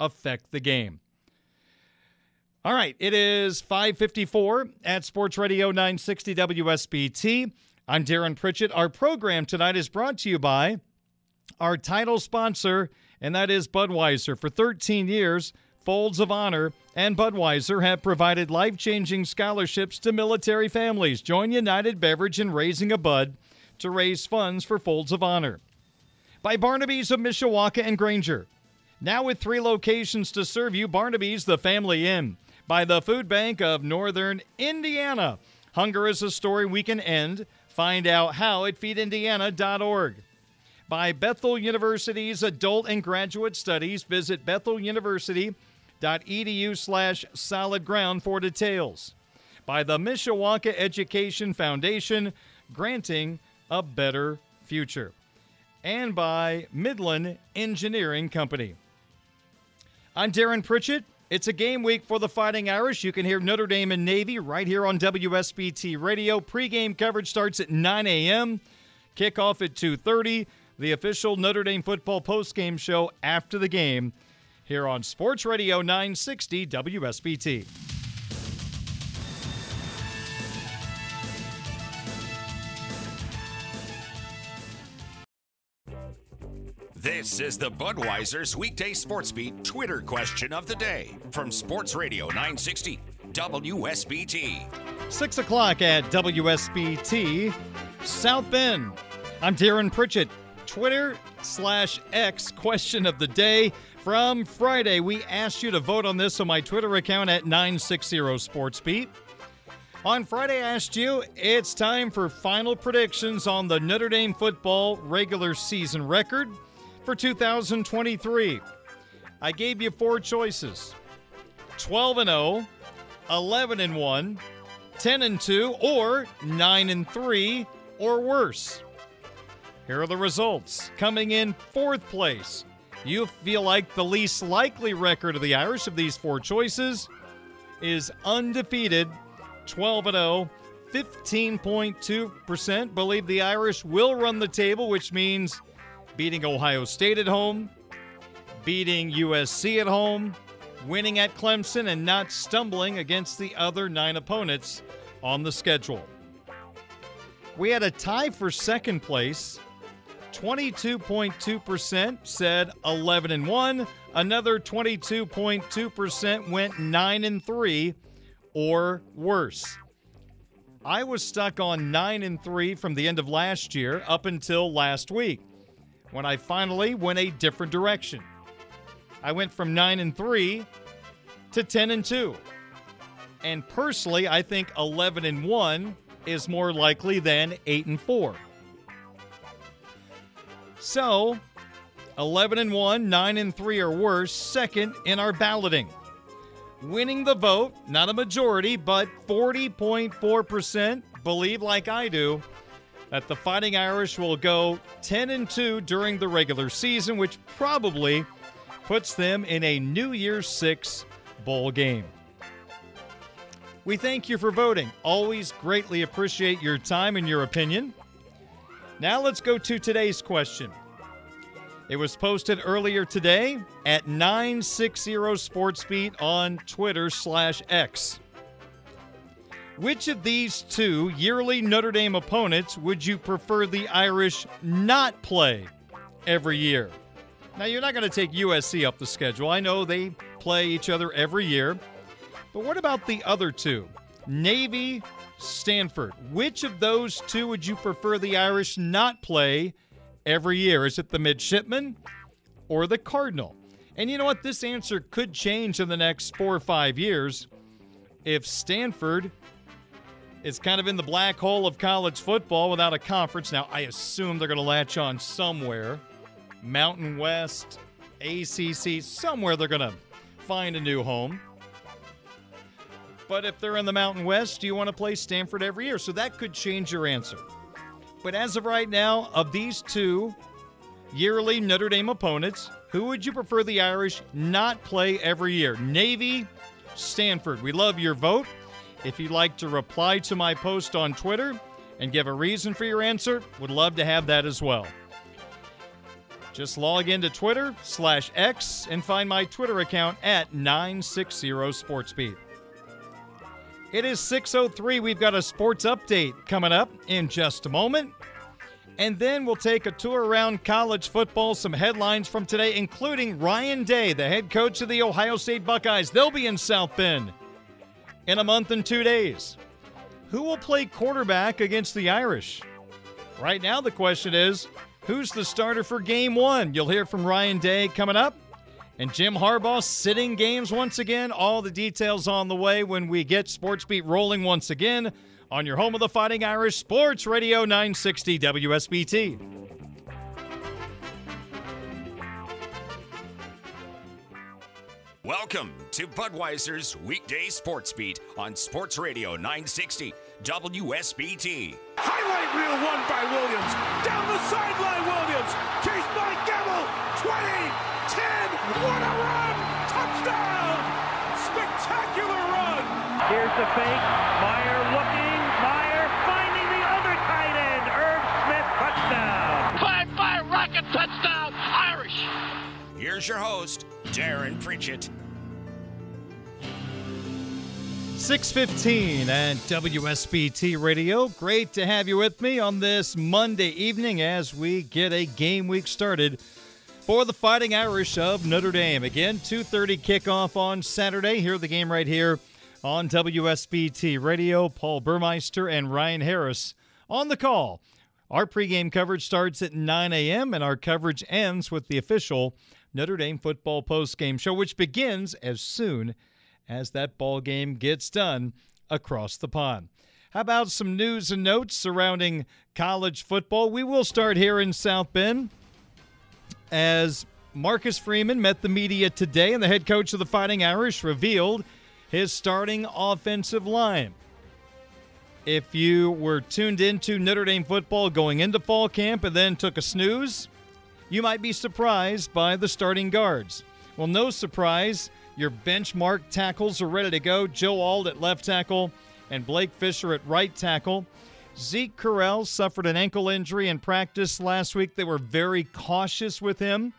affect the game. All right, it is 554 at Sports Radio 960 WSBT. I'm Darin Pritchett. Our program tonight is brought to you by our title sponsor, and that is Budweiser. For 13 years, Folds of Honor and Budweiser have provided life changing scholarships to military families. Join United Beverage in raising a Bud to raise funds for Folds of Honor. By Barnaby's of Mishawaka and Granger. Now with three locations to serve you, Barnaby's the Family Inn. By the Food Bank of Northern Indiana. Hunger is a story we can end. Find out how at feedindiana.org. By Bethel University's Adult and Graduate Studies, visit betheluniversity.edu slash solid ground for details. By the Mishawaka Education Foundation, granting a better future. And by Midland Engineering Company. I'm Darin Pritchett. It's a game week for the Fighting Irish. You can hear Notre Dame and Navy right here on WSBT Radio. Pre-game coverage starts at 9 a.m. Kickoff at 2:30. The official Notre Dame football post-game show after the game here on Sports Radio 960 WSBT. This is the Budweiser's weekday sports beat Twitter question of the day from Sports Radio 960 WSBT. Six o'clock at WSBT, South Bend. I'm Darin Pritchett. Twitter slash X question of the day from Friday. We asked you to vote on this on my Twitter account at 960 SportsBeat. On Friday, I asked you, it's time for final predictions on the Notre Dame football regular season record for 2023. I gave you four choices 12 and 0, 11 and 1, 10 and 2, or 9 and 3, or worse. Here are the results. Coming in fourth place, you feel like the least likely record of the Irish of these four choices is undefeated 12 0. 15.2% believe the Irish will run the table, which means beating Ohio State at home, beating USC at home, winning at Clemson, and not stumbling against the other nine opponents on the schedule. We had a tie for second place. 22.2% said 11 and 1. Another 22.2% went 9 and 3 or worse. I was stuck on 9 and 3 from the end of last year up until last week when I finally went a different direction. I went from 9 and 3 to 10 and 2. And personally, I think 11 and 1 is more likely than 8 and 4. So, 11 and 1, 9 and 3 or worse, second in our balloting. Winning the vote, not a majority, but 40.4% believe like I do that the Fighting Irish will go 10 and 2 during the regular season, which probably puts them in a New Year's 6 bowl game. We thank you for voting. Always greatly appreciate your time and your opinion. Now let's go to today's question. It was posted earlier today at 960 SportsBeat on Twitter slash X. Which of these two yearly Notre Dame opponents would you prefer the Irish not play every year? Now, you're not going to take USC up the schedule. I know they play each other every year. But what about the other two? Navy, Stanford. Which of those two would you prefer the Irish not play every year? Is it the midshipman or the Cardinal? And you know what? This answer could change in the next four or five years. If Stanford is kind of in the black hole of college football without a conference, now I assume they're going to latch on somewhere Mountain West, ACC, somewhere they're going to find a new home. But if they're in the Mountain West, do you want to play Stanford every year? So that could change your answer. But as of right now, of these two yearly Notre Dame opponents, who would you prefer the Irish not play every year? Navy, Stanford. We love your vote. If you'd like to reply to my post on Twitter and give a reason for your answer, would love to have that as well. Just log into Twitter slash X and find my Twitter account at 960 SportsBeat. It is 6.03. We've got a sports update coming up in just a moment. And then we'll take a tour around college football, some headlines from today, including Ryan Day, the head coach of the Ohio State Buckeyes. They'll be in South Bend in a month and two days. Who will play quarterback against the Irish? Right now, the question is who's the starter for game one? You'll hear from Ryan Day coming up. And Jim Harbaugh sitting games once again. All the details on the way when we get Sports Beat rolling once again on your home of the Fighting Irish Sports Radio 960 WSBT. Welcome to Budweiser's weekday sports beat on Sports Radio 960 WSBT. Highlight reel won by Williams. Down the sideline, Williams. Chased by Gamble. 20, Spectacular run! Here's the fake. Meyer looking. Meyer finding the other tight end. Irv Smith touchdown. Five five rocket touchdown Irish. Here's your host, Darin Pritchett. 615 and WSBT Radio. Great to have you with me on this Monday evening as we get a game week started for the Fighting Irish of Notre Dame. Again, 2:30 kickoff on Saturday. Here the game right here on WSBT Radio. Paul Burmeister and Ryan Harris on the call. Our pregame coverage starts at 9 a.m. and our coverage ends with the official Notre Dame football postgame show, which begins as soon as that ball game gets done across the pond. How about some news and notes surrounding college football? We will start here in South Bend as Marcus Freeman met the media today, and the head coach of the Fighting Irish revealed his starting offensive line. If you were tuned into Notre Dame football going into fall camp and then took a snooze, you might be surprised by the starting guards. Well, no surprise. Your benchmark tackles are ready to go. Joe Alt at left tackle and Blake Fisher at right tackle. Zeke Correll suffered an ankle injury in practice last week. They were very cautious with him.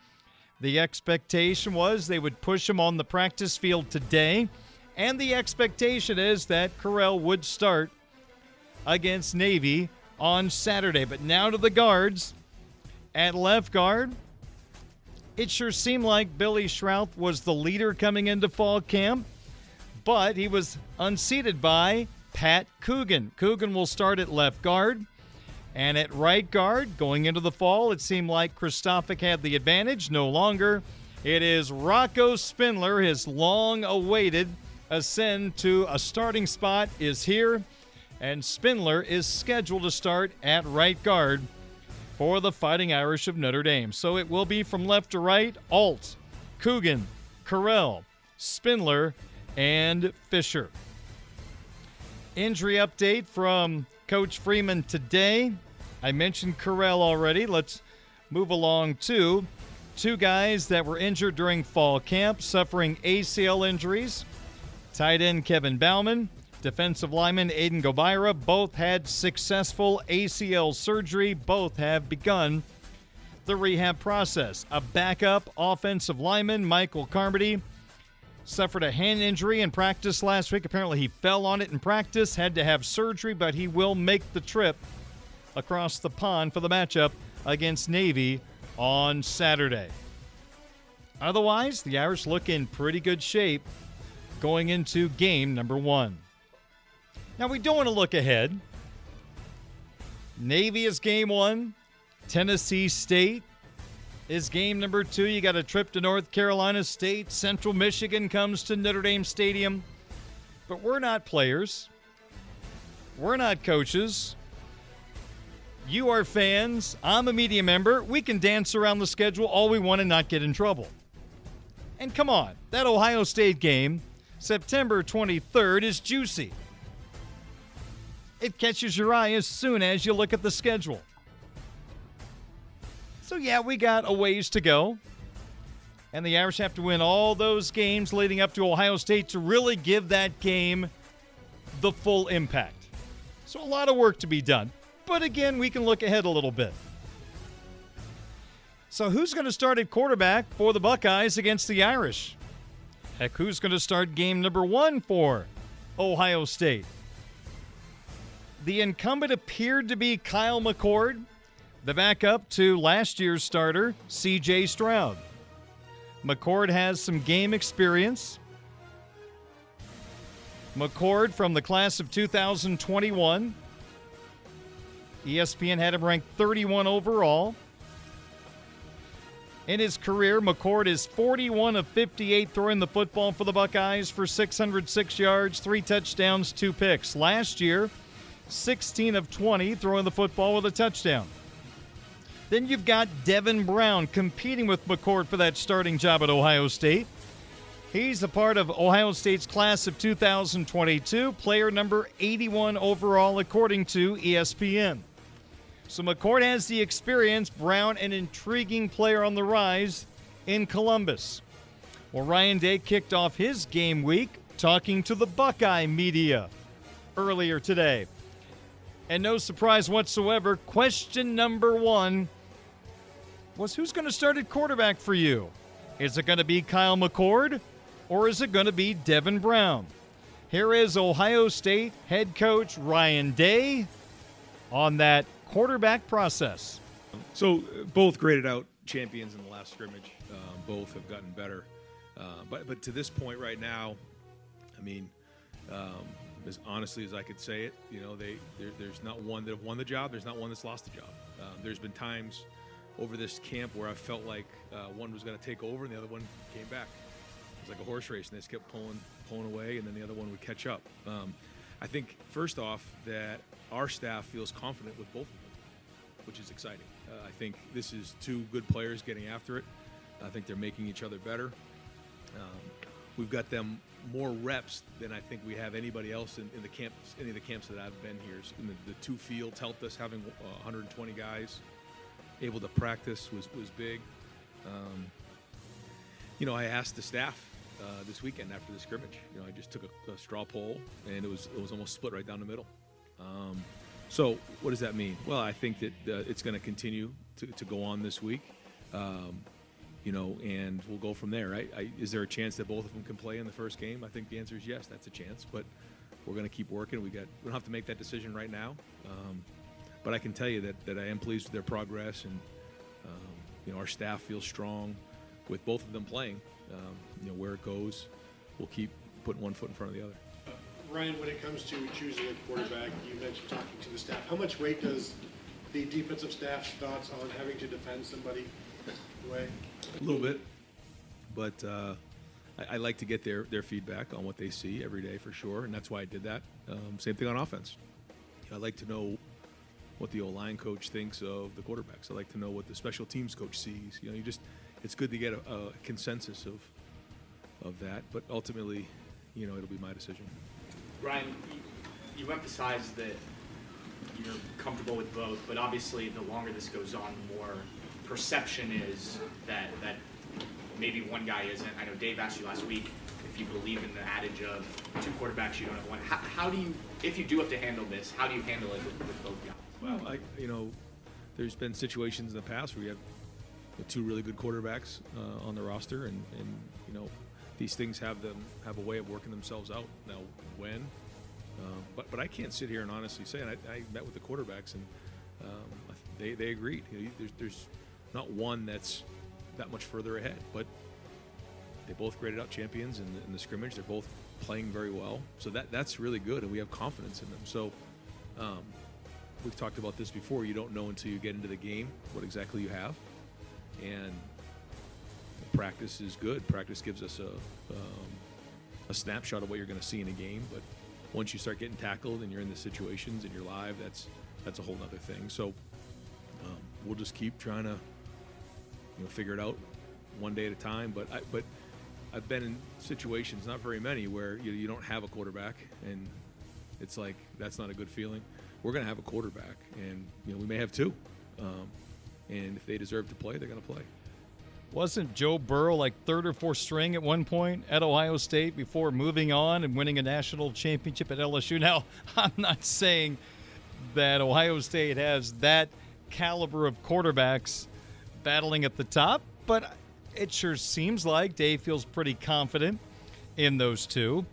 The expectation was they would push him on the practice field today, and the expectation is that Correll would start against Navy on Saturday. But now to the guards. At left guard, it sure seemed like Billy Schrauth was the leader coming into fall camp, but he was unseated by Pat Coogan. Coogan will start at left guard. And at right guard, going into the fall, it seemed like Kristofic had the advantage. No longer. It is Rocco Spindler. His long awaited ascend to a starting spot is here. And Spindler is scheduled to start at right guard for the Fighting Irish of Notre Dame. So it will be from left to right Alt, Coogan, Correll, Spindler, and Fisher. Injury update from Coach Freeman today. I mentioned Correll already. Let's move along to two guys that were injured during fall camp, suffering ACL injuries. Tight end Kevin Bauman, defensive lineman Aiden Gobaira, both had successful ACL surgery. Both have begun the rehab process. A backup offensive lineman, Michael Carmody, suffered a hand injury in practice last week. Apparently, he fell on it in practice, had to have surgery, but he will make the trip across the pond for the matchup against Navy on Saturday. Otherwise, the Irish look in pretty good shape going into game number one. Now, we don't want to look ahead. Navy is game one, Tennessee State is game number two. You got a trip to North Carolina State. Central Michigan comes to Notre Dame Stadium. But we're not players. We're not coaches. You are fans. I'm a media member. We can dance around the schedule all we want and not get in trouble. And come on, that Ohio State game, September 23rd, is juicy. It catches your eye as soon as you look at the schedule. So, yeah, we got a ways to go. And the Irish have to win all those games leading up to Ohio State to really give that game the full impact. So, a lot of work to be done. But again, we can look ahead a little bit. So, who's going to start at quarterback for the Buckeyes against the Irish? Heck, who's going to start game number one for Ohio State? The incumbent appeared to be Kyle McCord, the backup to last year's starter, CJ Stroud. McCord has some game experience. McCord from the class of 2021. ESPN had him ranked 31 overall. In his career, McCord is 41 of 58 throwing the football for the Buckeyes for 606 yards, three touchdowns, two picks. Last year, 16 of 20, throwing the football with a touchdown. Then you've got Devin Brown competing with McCord for that starting job at Ohio State. He's a part of Ohio State's class of 2022, player number 81 overall, according to ESPN. So McCord has the experience, Brown, an intriguing player on the rise in Columbus. Well, Ryan Day kicked off his game week talking to the Buckeye media earlier today. And no surprise whatsoever, question number one was who's going to start at quarterback for you? Is it going to be Kyle McCord or is it going to be Devin Brown? Here is Ohio State head coach Ryan Day on that quarterback process. So both graded out champions in the last scrimmage. Um, both have gotten better, uh, but but to this point right now, I mean, um, as honestly as I could say it, you know, they there's not one that have won the job. There's not one that's lost the job. Um, there's been times over this camp where I felt like uh, one was going to take over and the other one came back. It was like a horse race, and they just kept pulling pulling away, and then the other one would catch up. Um, I think first off that our staff feels confident with both of them, which is exciting. Uh, I think this is two good players getting after it. I think they're making each other better. Um, we've got them more reps than I think we have anybody else in, in the camps, any of the camps that I've been here. In the, the two fields helped us having uh, 120 guys able to practice was was big. Um, you know, I asked the staff uh, this weekend after the scrimmage. You know, I just took a, a, straw poll, and it was it was almost split right down the middle. Um, so, what does that mean? Well, I think that uh, it's going to continue to go on this week. Um, you know, and we'll go from there. Right? I, is there a chance that both of them can play in the first game? I think the answer is yes. That's a chance, but we're going to keep working. We got we don't have to make that decision right now. Um, but I can tell you that, that I am pleased with their progress, and um, you know our staff feels strong with both of them playing. Um, you know where it goes, we'll keep putting one foot in front of the other. Uh, Ryan, when it comes to choosing a quarterback, you mentioned talking to the staff. How much weight does the defensive staff's thoughts on having to defend somebody weigh? A little bit, but uh, I, I, like to get their their feedback on what they see every day for sure, and that's why I did that. Um, same thing on offense. I like to know what the O line coach thinks of the quarterbacks. I like to know what the special teams coach sees. You know, you just it's good to get a, a consensus of of that. But ultimately, you know, it'll be my decision. Ryan, you, emphasize that you're comfortable with both, but obviously, the longer this goes on, the more perception is that that maybe one guy isn't. I know Dave asked you last week if you believe in the adage of two quarterbacks, you don't have one. How, how do you, if you do have to handle this, how do you handle it with, with both guys? Well, I, you know, there's been situations in the past where you have two really good quarterbacks uh, on the roster, and, and you know, these things have them have a way of working themselves out. Now, when? Um, but but I can't sit here and honestly say. And I, I met with the quarterbacks, and um, they they agreed. You know, there's there's not one that's that much further ahead, but they both graded out champions in the, in the scrimmage. They're both playing very well, so that that's really good, and we have confidence in them. So. Um, we've talked about this before. You don't know until you get into the game what exactly you have, and practice is good. Practice gives us a um, a snapshot of what you're going to see in a game. But once you start getting tackled and you're in the situations and you're live, that's that's a whole other thing. So um, we'll just keep trying to you know figure it out one day at a time. But I, but I've been in situations, not very many, where you, you don't have a quarterback and it's like that's not a good feeling we're going to have a quarterback, and you know we may have two. Um, and if they deserve to play, they're going to play. Wasn't Joe Burrow like third or fourth string at one point at Ohio State before moving on and winning a national championship at LSU? Now, I'm not saying that Ohio State has that caliber of quarterbacks battling at the top, but it sure seems like Day feels pretty confident in those two.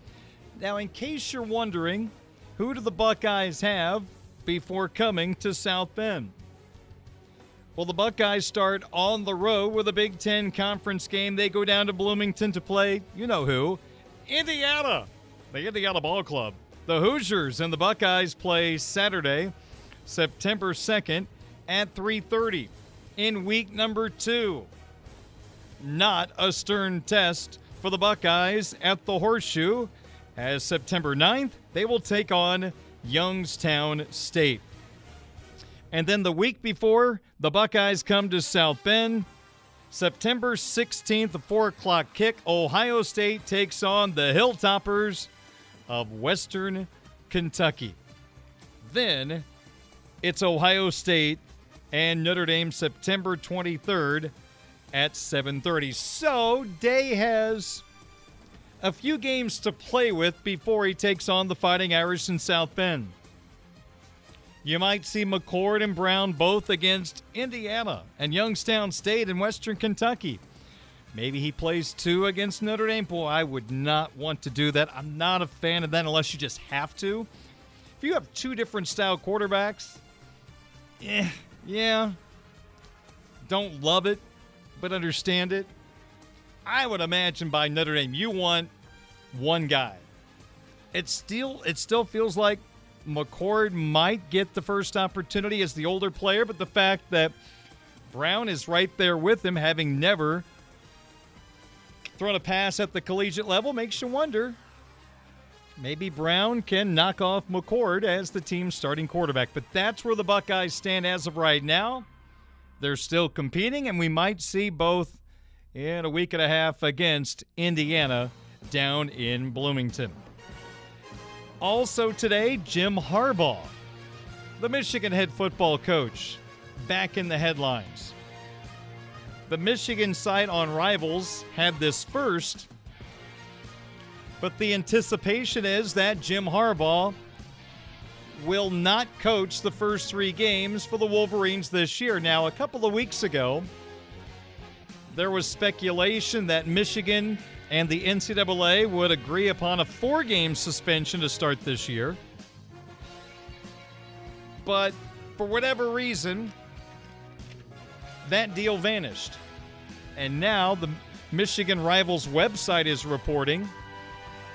Now, in case you're wondering, who do the Buckeyes have before coming to South Bend. Well, the Buckeyes start on the road with a Big Ten conference game. They go down to Bloomington to play, you know who, Indiana, the Indiana Ball Club. The Hoosiers and the Buckeyes play Saturday, September 2nd at 3:30 in week number 2. Not a stern test for the Buckeyes at the Horseshoe as September 9th they will take on Youngstown State. And then the week before, the Buckeyes come to South Bend. September 16th, a 4 o'clock kick, Ohio State takes on the Hilltoppers of Western Kentucky. Then it's Ohio State and Notre Dame September 23rd at 7:30. So, Day has a few games to play with before he takes on the Fighting Irish in South Bend. You might see McCord and Brown both against Indiana and Youngstown State in Western Kentucky. Maybe he plays two against Notre Dame. Boy, I would not want to do that. I'm not a fan of that unless you just have to. If you have two different style quarterbacks, yeah, yeah. Don't love it, but understand it. I would imagine by Notre Dame, you want one guy. It still it still feels like McCord might get the first opportunity as the older player, but the fact that Brown is right there with him, having never thrown a pass at the collegiate level, makes you wonder. Maybe Brown can knock off McCord as the team's starting quarterback, but that's where the Buckeyes stand as of right now. They're still competing, and we might see both in a week and a half against Indiana down in Bloomington. Also today, Jim Harbaugh, the Michigan head football coach, back in the headlines. The Michigan site on Rivals had this first, but the anticipation is that Jim Harbaugh will not coach the first three games for the Wolverines this year. Now, a couple of weeks ago, there was speculation that Michigan and the NCAA would agree upon a four game suspension to start this year. But for whatever reason, that deal vanished. And now the Michigan Rivals website is reporting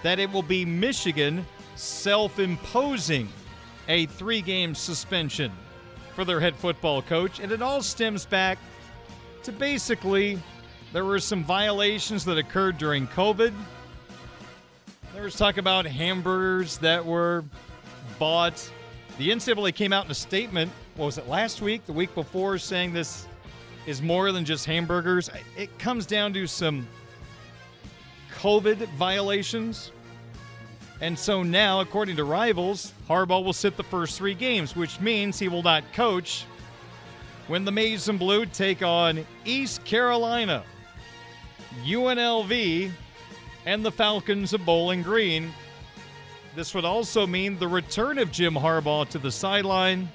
that it will be Michigan self imposing a three game suspension for their head football coach. And it all stems back to basically there were some violations that occurred during COVID. There was talk about hamburgers that were bought. The NCAA came out in a statement, what was it, last week, the week before, saying this is more than just hamburgers. It comes down to some COVID violations. And so now, according to rivals, Harbaugh will sit the first three games, which means he will not coach when the Maize and Blue take on East Carolina, UNLV, and the Falcons of Bowling Green. This would also mean the return of Jim Harbaugh to the sideline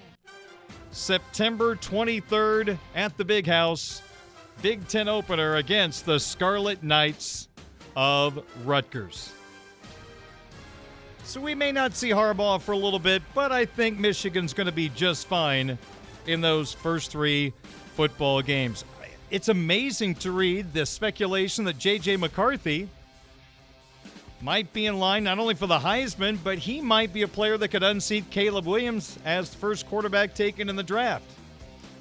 September 23rd at the Big House, Big Ten opener against the Scarlet Knights of Rutgers. So we may not see Harbaugh for a little bit, but I think Michigan's going to be just fine in those first three football games. It's amazing to read the speculation that J.J. McCarthy might be in line not only for the Heisman, but he might be a player that could unseat Caleb Williams as the first quarterback taken in the draft.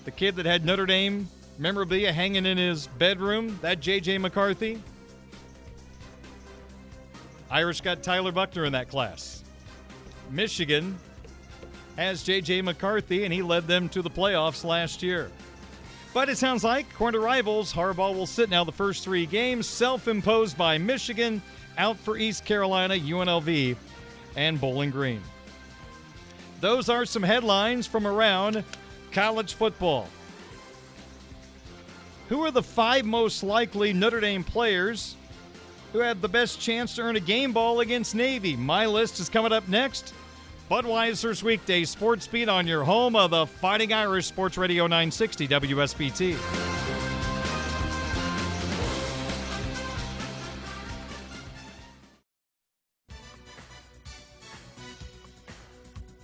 The kid that had Notre Dame memorabilia hanging in his bedroom, that J.J. McCarthy. Irish got Tyler Buchner in that class. Michigan has J.J. McCarthy, and he led them to the playoffs last year. But it sounds like, according to rivals, Harbaugh will sit now the first three games, self imposed by Michigan, out for East Carolina, UNLV, and Bowling Green. Those are some headlines from around college football. Who are the five most likely Notre Dame players who have the best chance to earn a game ball against Navy? My list is coming up next. Budweiser's weekday sports beat on your home of the Fighting Irish Sports Radio 960 WSBT.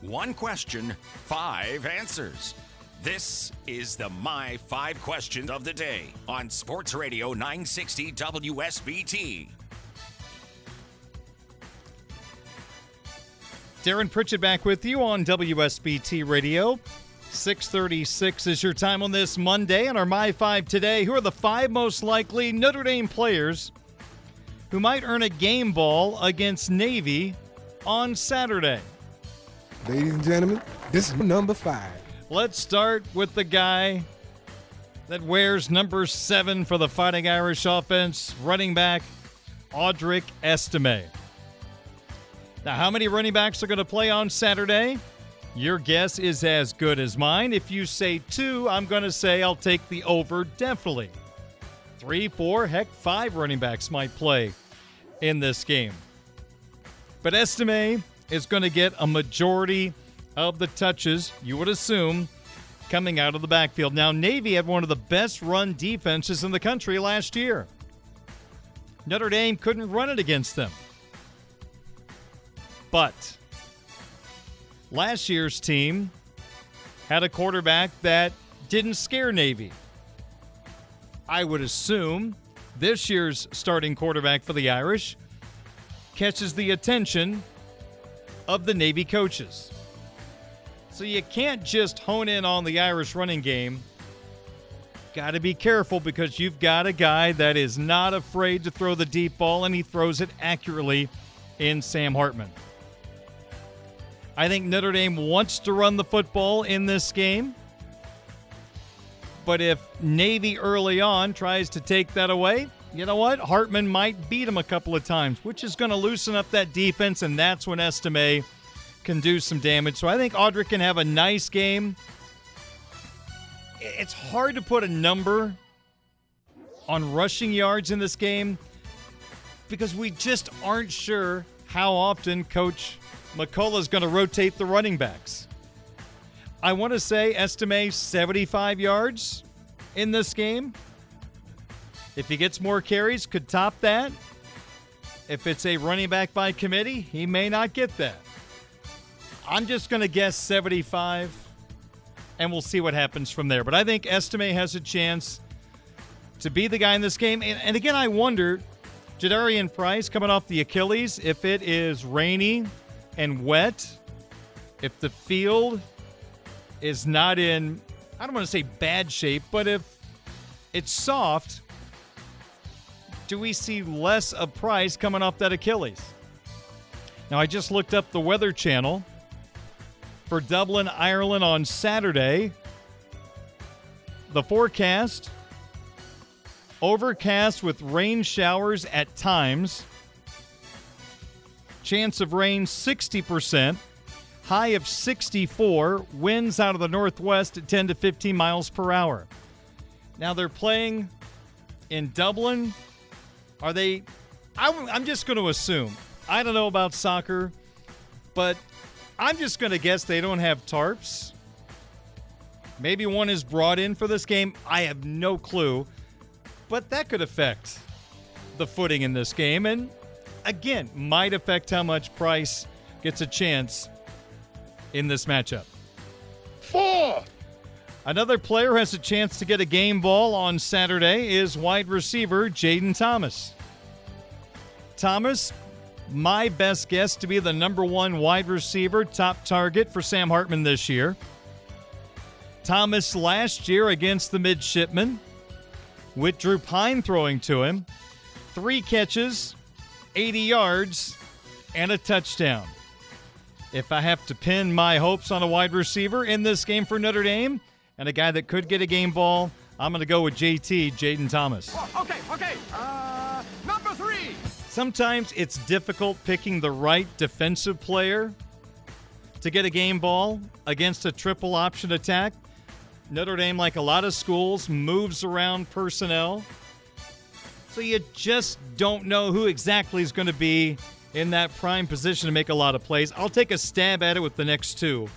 One question, five answers. This is the My Five Questions of the Day on Sports Radio 960 WSBT. Darin Pritchett back with you on WSBT Radio. 636 is your time on this Monday on our My 5 today. Who are the five most likely Notre Dame players who might earn a game ball against Navy on Saturday? Ladies and gentlemen, this is number five. Let's start with the guy that wears number seven for the Fighting Irish offense, running back Audric Estime. Now, how many running backs are going to play on Saturday? Your guess is as good as mine. If you say two, I'm going to say I'll take the over definitely. Three, four, heck, five running backs might play in this game. But Estime is going to get a majority of the touches, you would assume, coming out of the backfield. Now, Navy had one of the best run defenses in the country last year. Notre Dame couldn't run it against them. But last year's team had a quarterback that didn't scare Navy. I would assume this year's starting quarterback for the Irish catches the attention of the Navy coaches. So you can't just hone in on the Irish running game. Got to be careful because you've got a guy that is not afraid to throw the deep ball and he throws it accurately in Sam Hartman. I think Notre Dame wants to run the football in this game. But if Navy early on tries to take that away, you know what? Hartman might beat him a couple of times, which is going to loosen up that defense, and that's when Estime can do some damage. So I think Audric can have a nice game. It's hard to put a number on rushing yards in this game because we just aren't sure how often Coach McCullough is going to rotate the running backs. I want to say estimate 75 yards in this game. If he gets more carries, could top that. If it's a running back by committee, he may not get that. I'm just going to guess 75, and we'll see what happens from there. But I think Estime has a chance to be the guy in this game. And, and again, I wonder, Jadarian Price coming off the Achilles, if it is rainy and wet, if the field is not in, I don't want to say bad shape, but if it's soft, do we see less of Price coming off that Achilles? Now, I just looked up the Weather Channel for Dublin, Ireland on Saturday. The forecast overcast with rain showers at times. Chance of rain 60%. High of 64. Winds out of the northwest at 10 to 15 miles per hour. Now they're playing in Dublin. Are they? I'm, I'm just going to assume. I don't know about soccer, but I'm just going to guess they don't have tarps. Maybe one is brought in for this game. I have no clue. But that could affect the footing in this game. And again, might affect how much Price gets a chance in this matchup. Four. Another player has a chance to get a game ball on Saturday is wide receiver Jayden Thomas. Thomas, my best guess to be the number one wide receiver, top target for Sam Hartman this year. Thomas last year against the midshipmen, with Drew Pyne throwing to him, three catches, 80 yards, and a touchdown. If I have to pin my hopes on a wide receiver in this game for Notre Dame and a guy that could get a game ball, I'm going to go with JT, Jayden Thomas. Okay, okay. Uh, number three. Sometimes it's difficult picking the right defensive player to get a game ball against a triple option attack. Notre Dame, like a lot of schools, moves around personnel. So you just don't know who exactly is going to be in that prime position to make a lot of plays. I'll take a stab at it with the next two.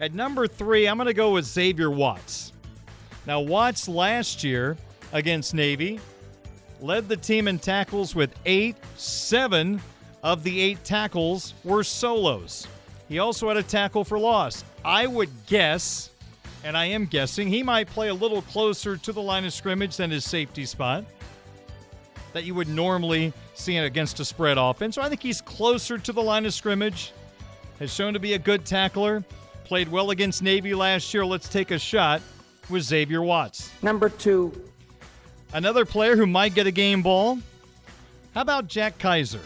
At number three, I'm going to go with Xavier Watts. Now, Watts last year against Navy led the team in tackles with eight. Seven of the eight tackles were solos. He also had a tackle for loss. I would guess, and I am guessing, he might play a little closer to the line of scrimmage than his safety spot that you would normally see against a spread offense. So I think he's closer to the line of scrimmage, has shown to be a good tackler, played well against Navy last year. Let's take a shot with Xavier Watts. Number two. Another player who might get a game ball. How about Jack Kiser?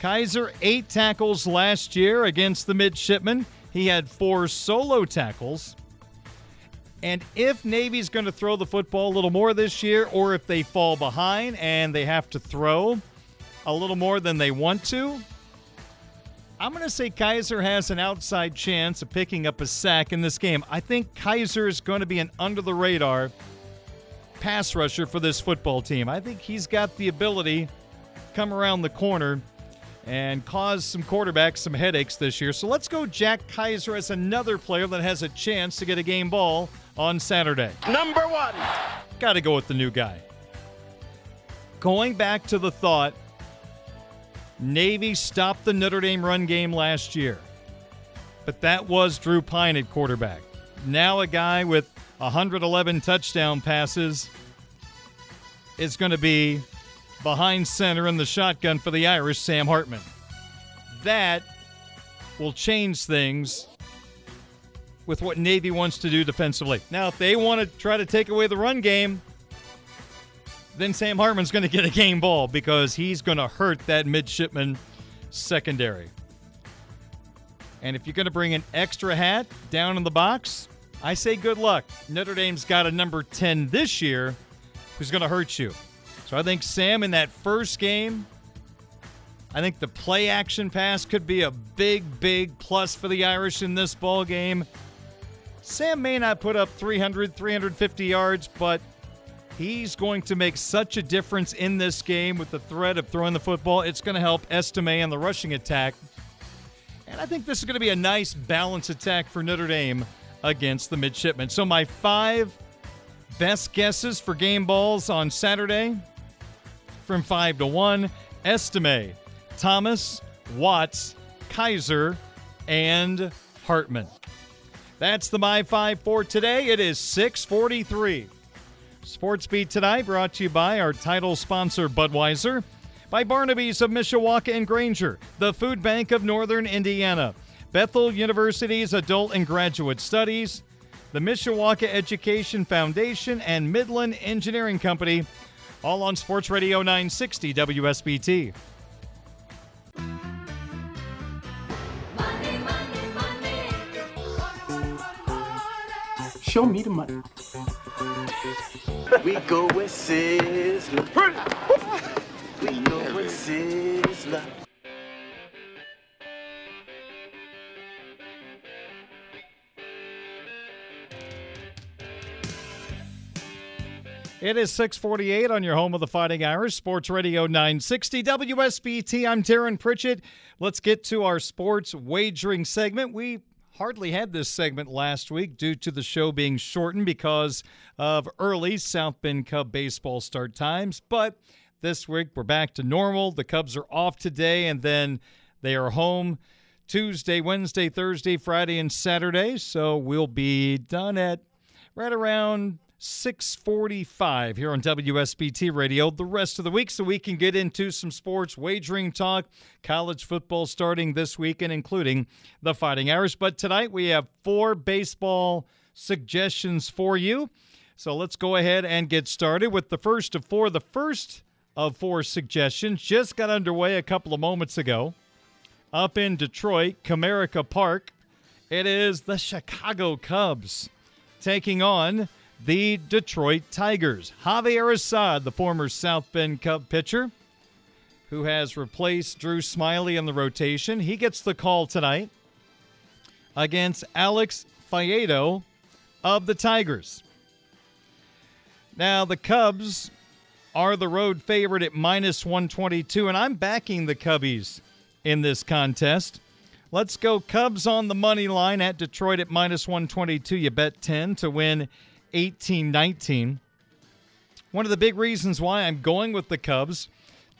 Kiser, eight tackles last year against the midshipmen. He had four solo tackles. And if Navy's going to throw the football a little more this year, or if they fall behind and they have to throw a little more than they want to, I'm going to say Kiser has an outside chance of picking up a sack in this game. I think Kiser is going to be an under the radar pass rusher for this football team. I think he's got the ability to come around the corner and cause some quarterbacks some headaches this year. So let's go Jack Kiser as another player that has a chance to get a game ball on Saturday. Number one. Got to go with the new guy. Going back to the thought Navy stopped the Notre Dame run game last year, but that was Drew Pyne at quarterback. Now a guy with 111 touchdown passes is going to be behind center in the shotgun for the Irish, Sam Hartman. That will change things with what Navy wants to do defensively. Now, if they want to try to take away the run game, then Sam Hartman's going to get a game ball because he's going to hurt that midshipman secondary. And if you're going to bring an extra hat down in the box, I say good luck. Notre Dame's got a number 10 this year who's going to hurt you. So I think Sam in that first game, I think the play action pass could be a big, big plus for the Irish in this ball game. Sam may not put up 300, 350 yards, but he's going to make such a difference in this game with the threat of throwing the football. It's going to help Estime and the rushing attack. And I think this is going to be a nice balanced attack for Notre Dame against the midshipmen. So my five best guesses for game balls on Saturday from 5 to 1 Estime, Thomas, Watts, Kiser, and Hartman. That's the My 5 for today. It is 643. Sports Beat tonight brought to you by our title sponsor, Budweiser, by Barnaby's of Mishawaka and Granger, the Food Bank of Northern Indiana, Bethel University's Adult and Graduate Studies, the Mishawaka Education Foundation, and Midland Engineering Company, all on Sports Radio 960 WSBT. Show me the money. we go with Sizzler. We go with Sizzler. It is 648 on your home of the Fighting Irish, Sports Radio 960 WSBT. I'm Darin Pritchett. Let's get to our sports wagering segment. We hardly had this segment last week due to the show being shortened because of early South Bend Cub baseball start times. But this week we're back to normal. The Cubs are off today and then they are home Tuesday, Wednesday, Thursday, Friday, and Saturday. So we'll be done at right around 645 here on WSBT Radio the rest of the week so we can get into some sports wagering talk, college football starting this weekend, including the Fighting Irish. But tonight we have four baseball suggestions for you. So let's go ahead and get started with the first of four. The first of four suggestions just got underway a couple of moments ago up in Detroit, Comerica Park. It is the Chicago Cubs taking on the Detroit Tigers. Javier Assad, the former South Bend Cub pitcher, who has replaced Drew Smyly in the rotation, he gets the call tonight against Alex Faedo of the Tigers. Now, the Cubs are the road favorite at minus 122, and I'm backing the Cubbies in this contest. Let's go Cubs on the money line at Detroit at minus 122. You bet 10 to win 18 19. One of the big reasons why I'm going with the Cubs,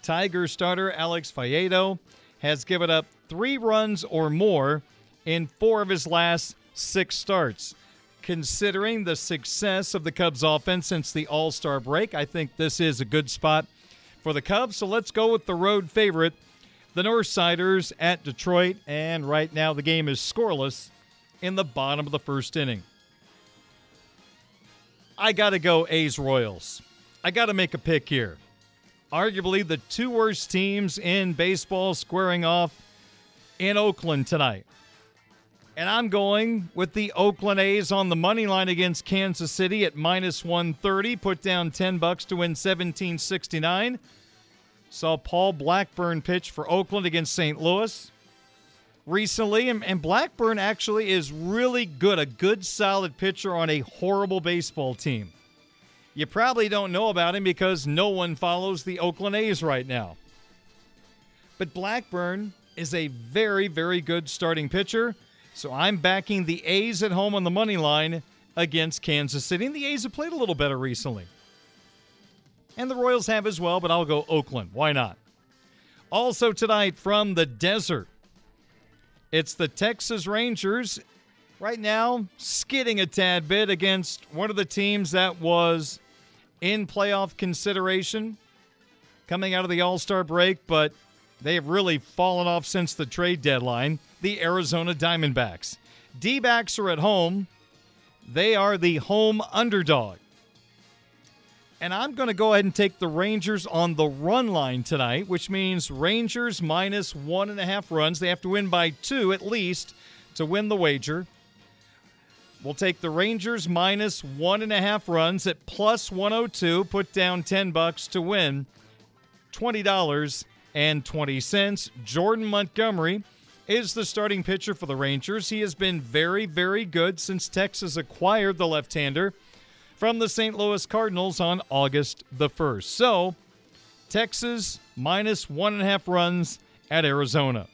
Tiger starter Alex Faedo has given up three runs or more in four of his last six starts. Considering the success of the Cubs offense since the All Star break, I think this is a good spot for the Cubs. So let's go with the road favorite, the Northsiders at Detroit. And right now the game is scoreless in the bottom of the first inning. I got to go A's Royals. I got to make a pick here. arguably the two worst teams in baseball squaring off in Oakland tonight. And I'm going with the Oakland A's on the money line against Kansas City at minus 130. Put down 10 bucks to win 1769. Saw Paul Blackburn pitch for Oakland against St. Louis recently. And, and Blackburn actually is really good, a good, solid pitcher on a horrible baseball team. You probably don't know about him because no one follows the Oakland A's right now. But Blackburn is a very, very good starting pitcher. So I'm backing the A's at home on the money line against Kansas City. And the A's have played a little better recently. And the Royals have as well, but I'll go Oakland. Why not? Also tonight from the desert, it's the Texas Rangers right now skidding a tad bit against one of the teams that was in playoff consideration coming out of the All Star break, but they have really fallen off since the trade deadline. The Arizona Diamondbacks. D backs are at home. They are the home underdog. And I'm going to go ahead and take the Rangers on the run line tonight, which means Rangers minus one and a half runs. They have to win by two at least to win the wager. We'll take the Rangers minus one and a half runs at plus 102. Put down 10 bucks to win $20.20. Jordan Montgomery is the starting pitcher for the Rangers. He has been very, very good since Texas acquired the left hander from the St. Louis Cardinals on August the 1st. So, Texas minus one and a half runs at Arizona.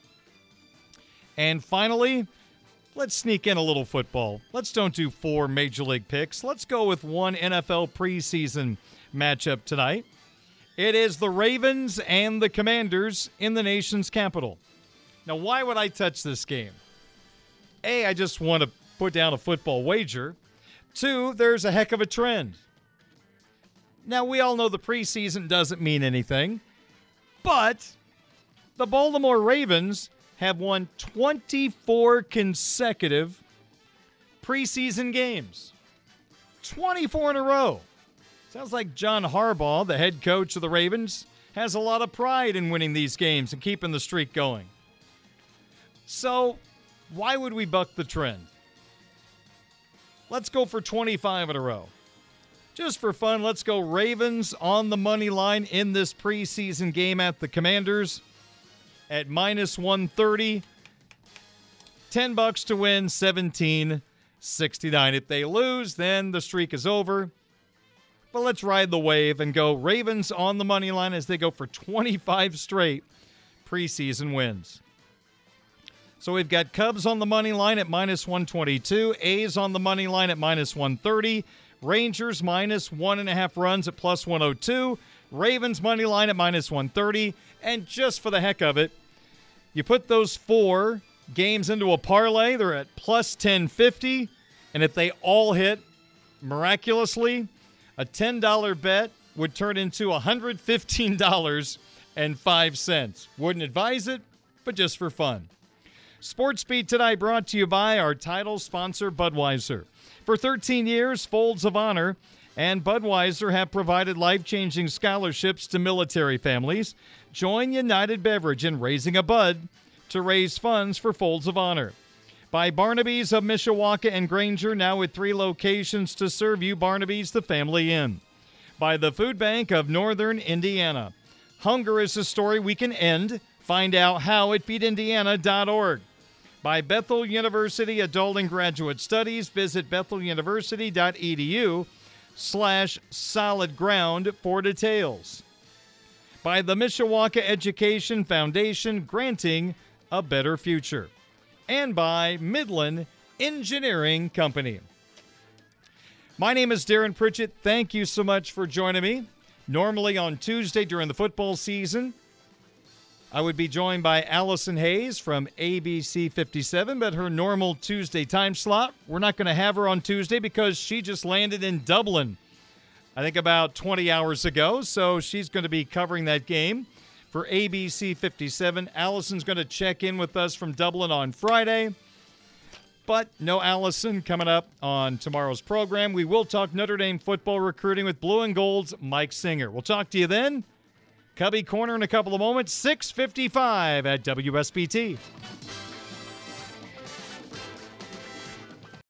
And finally, let's sneak in a little football. Let's don't do four major league picks. Let's go with one NFL preseason matchup tonight. It is the Ravens and the Commanders in the nation's capital. Now, why would I touch this game? A, I just want to put down a football wager. Two, there's a heck of a trend. Now, we all know the preseason doesn't mean anything, but the Baltimore Ravens have won 24 consecutive preseason games. 24 in a row. Sounds like John Harbaugh, the head coach of the Ravens, has a lot of pride in winning these games and keeping the streak going. So, why would we buck the trend? Let's go for 25 in a row. Just for fun, let's go Ravens on the money line in this preseason game at the Commanders at minus 130. 10 bucks to win, 1769. If they lose, then the streak is over. But let's ride the wave and go Ravens on the money line as they go for 25 straight preseason wins. So we've got Cubs on the money line at minus 122, A's on the money line at minus 130, Rangers minus one and a half runs at plus 102, Ravens money line at minus 130, and just for the heck of it, you put those four games into a parlay, they're at plus 1050, and if they all hit miraculously, a $10 bet would turn into $115.05. Wouldn't advise it, but just for fun. Sports Beat tonight brought to you by our title sponsor, Budweiser. For 13 years, Folds of Honor and Budweiser have provided life changing scholarships to military families. Join United Beverage in raising a Bud to raise funds for Folds of Honor. By Barnaby's of Mishawaka and Granger, now with three locations to serve you, Barnaby's the Family Inn. By the Food Bank of Northern Indiana. Hunger is a story we can end. Find out how at feedindiana.org by Bethel University Adult and Graduate Studies. Visit betheluniversity.edu slash solid ground for details. By the Mishawaka Education Foundation, granting a better future. And by Midland Engineering Company. My name is Darin Pritchett. Thank you so much for joining me. Normally on Tuesday during the football season, I would be joined by Allison Hayes from ABC 57, but her normal Tuesday time slot. We're not going to have her on Tuesday because she just landed in Dublin, I think about 20 hours ago. So she's going to be covering that game for ABC 57. Allison's going to check in with us from Dublin on Friday. But no Allison coming up on tomorrow's program. We will talk Notre Dame football recruiting with Blue and Gold's Mike Singer. We'll talk to you then. Cubby Corner in a couple of moments, 655 at WSBT.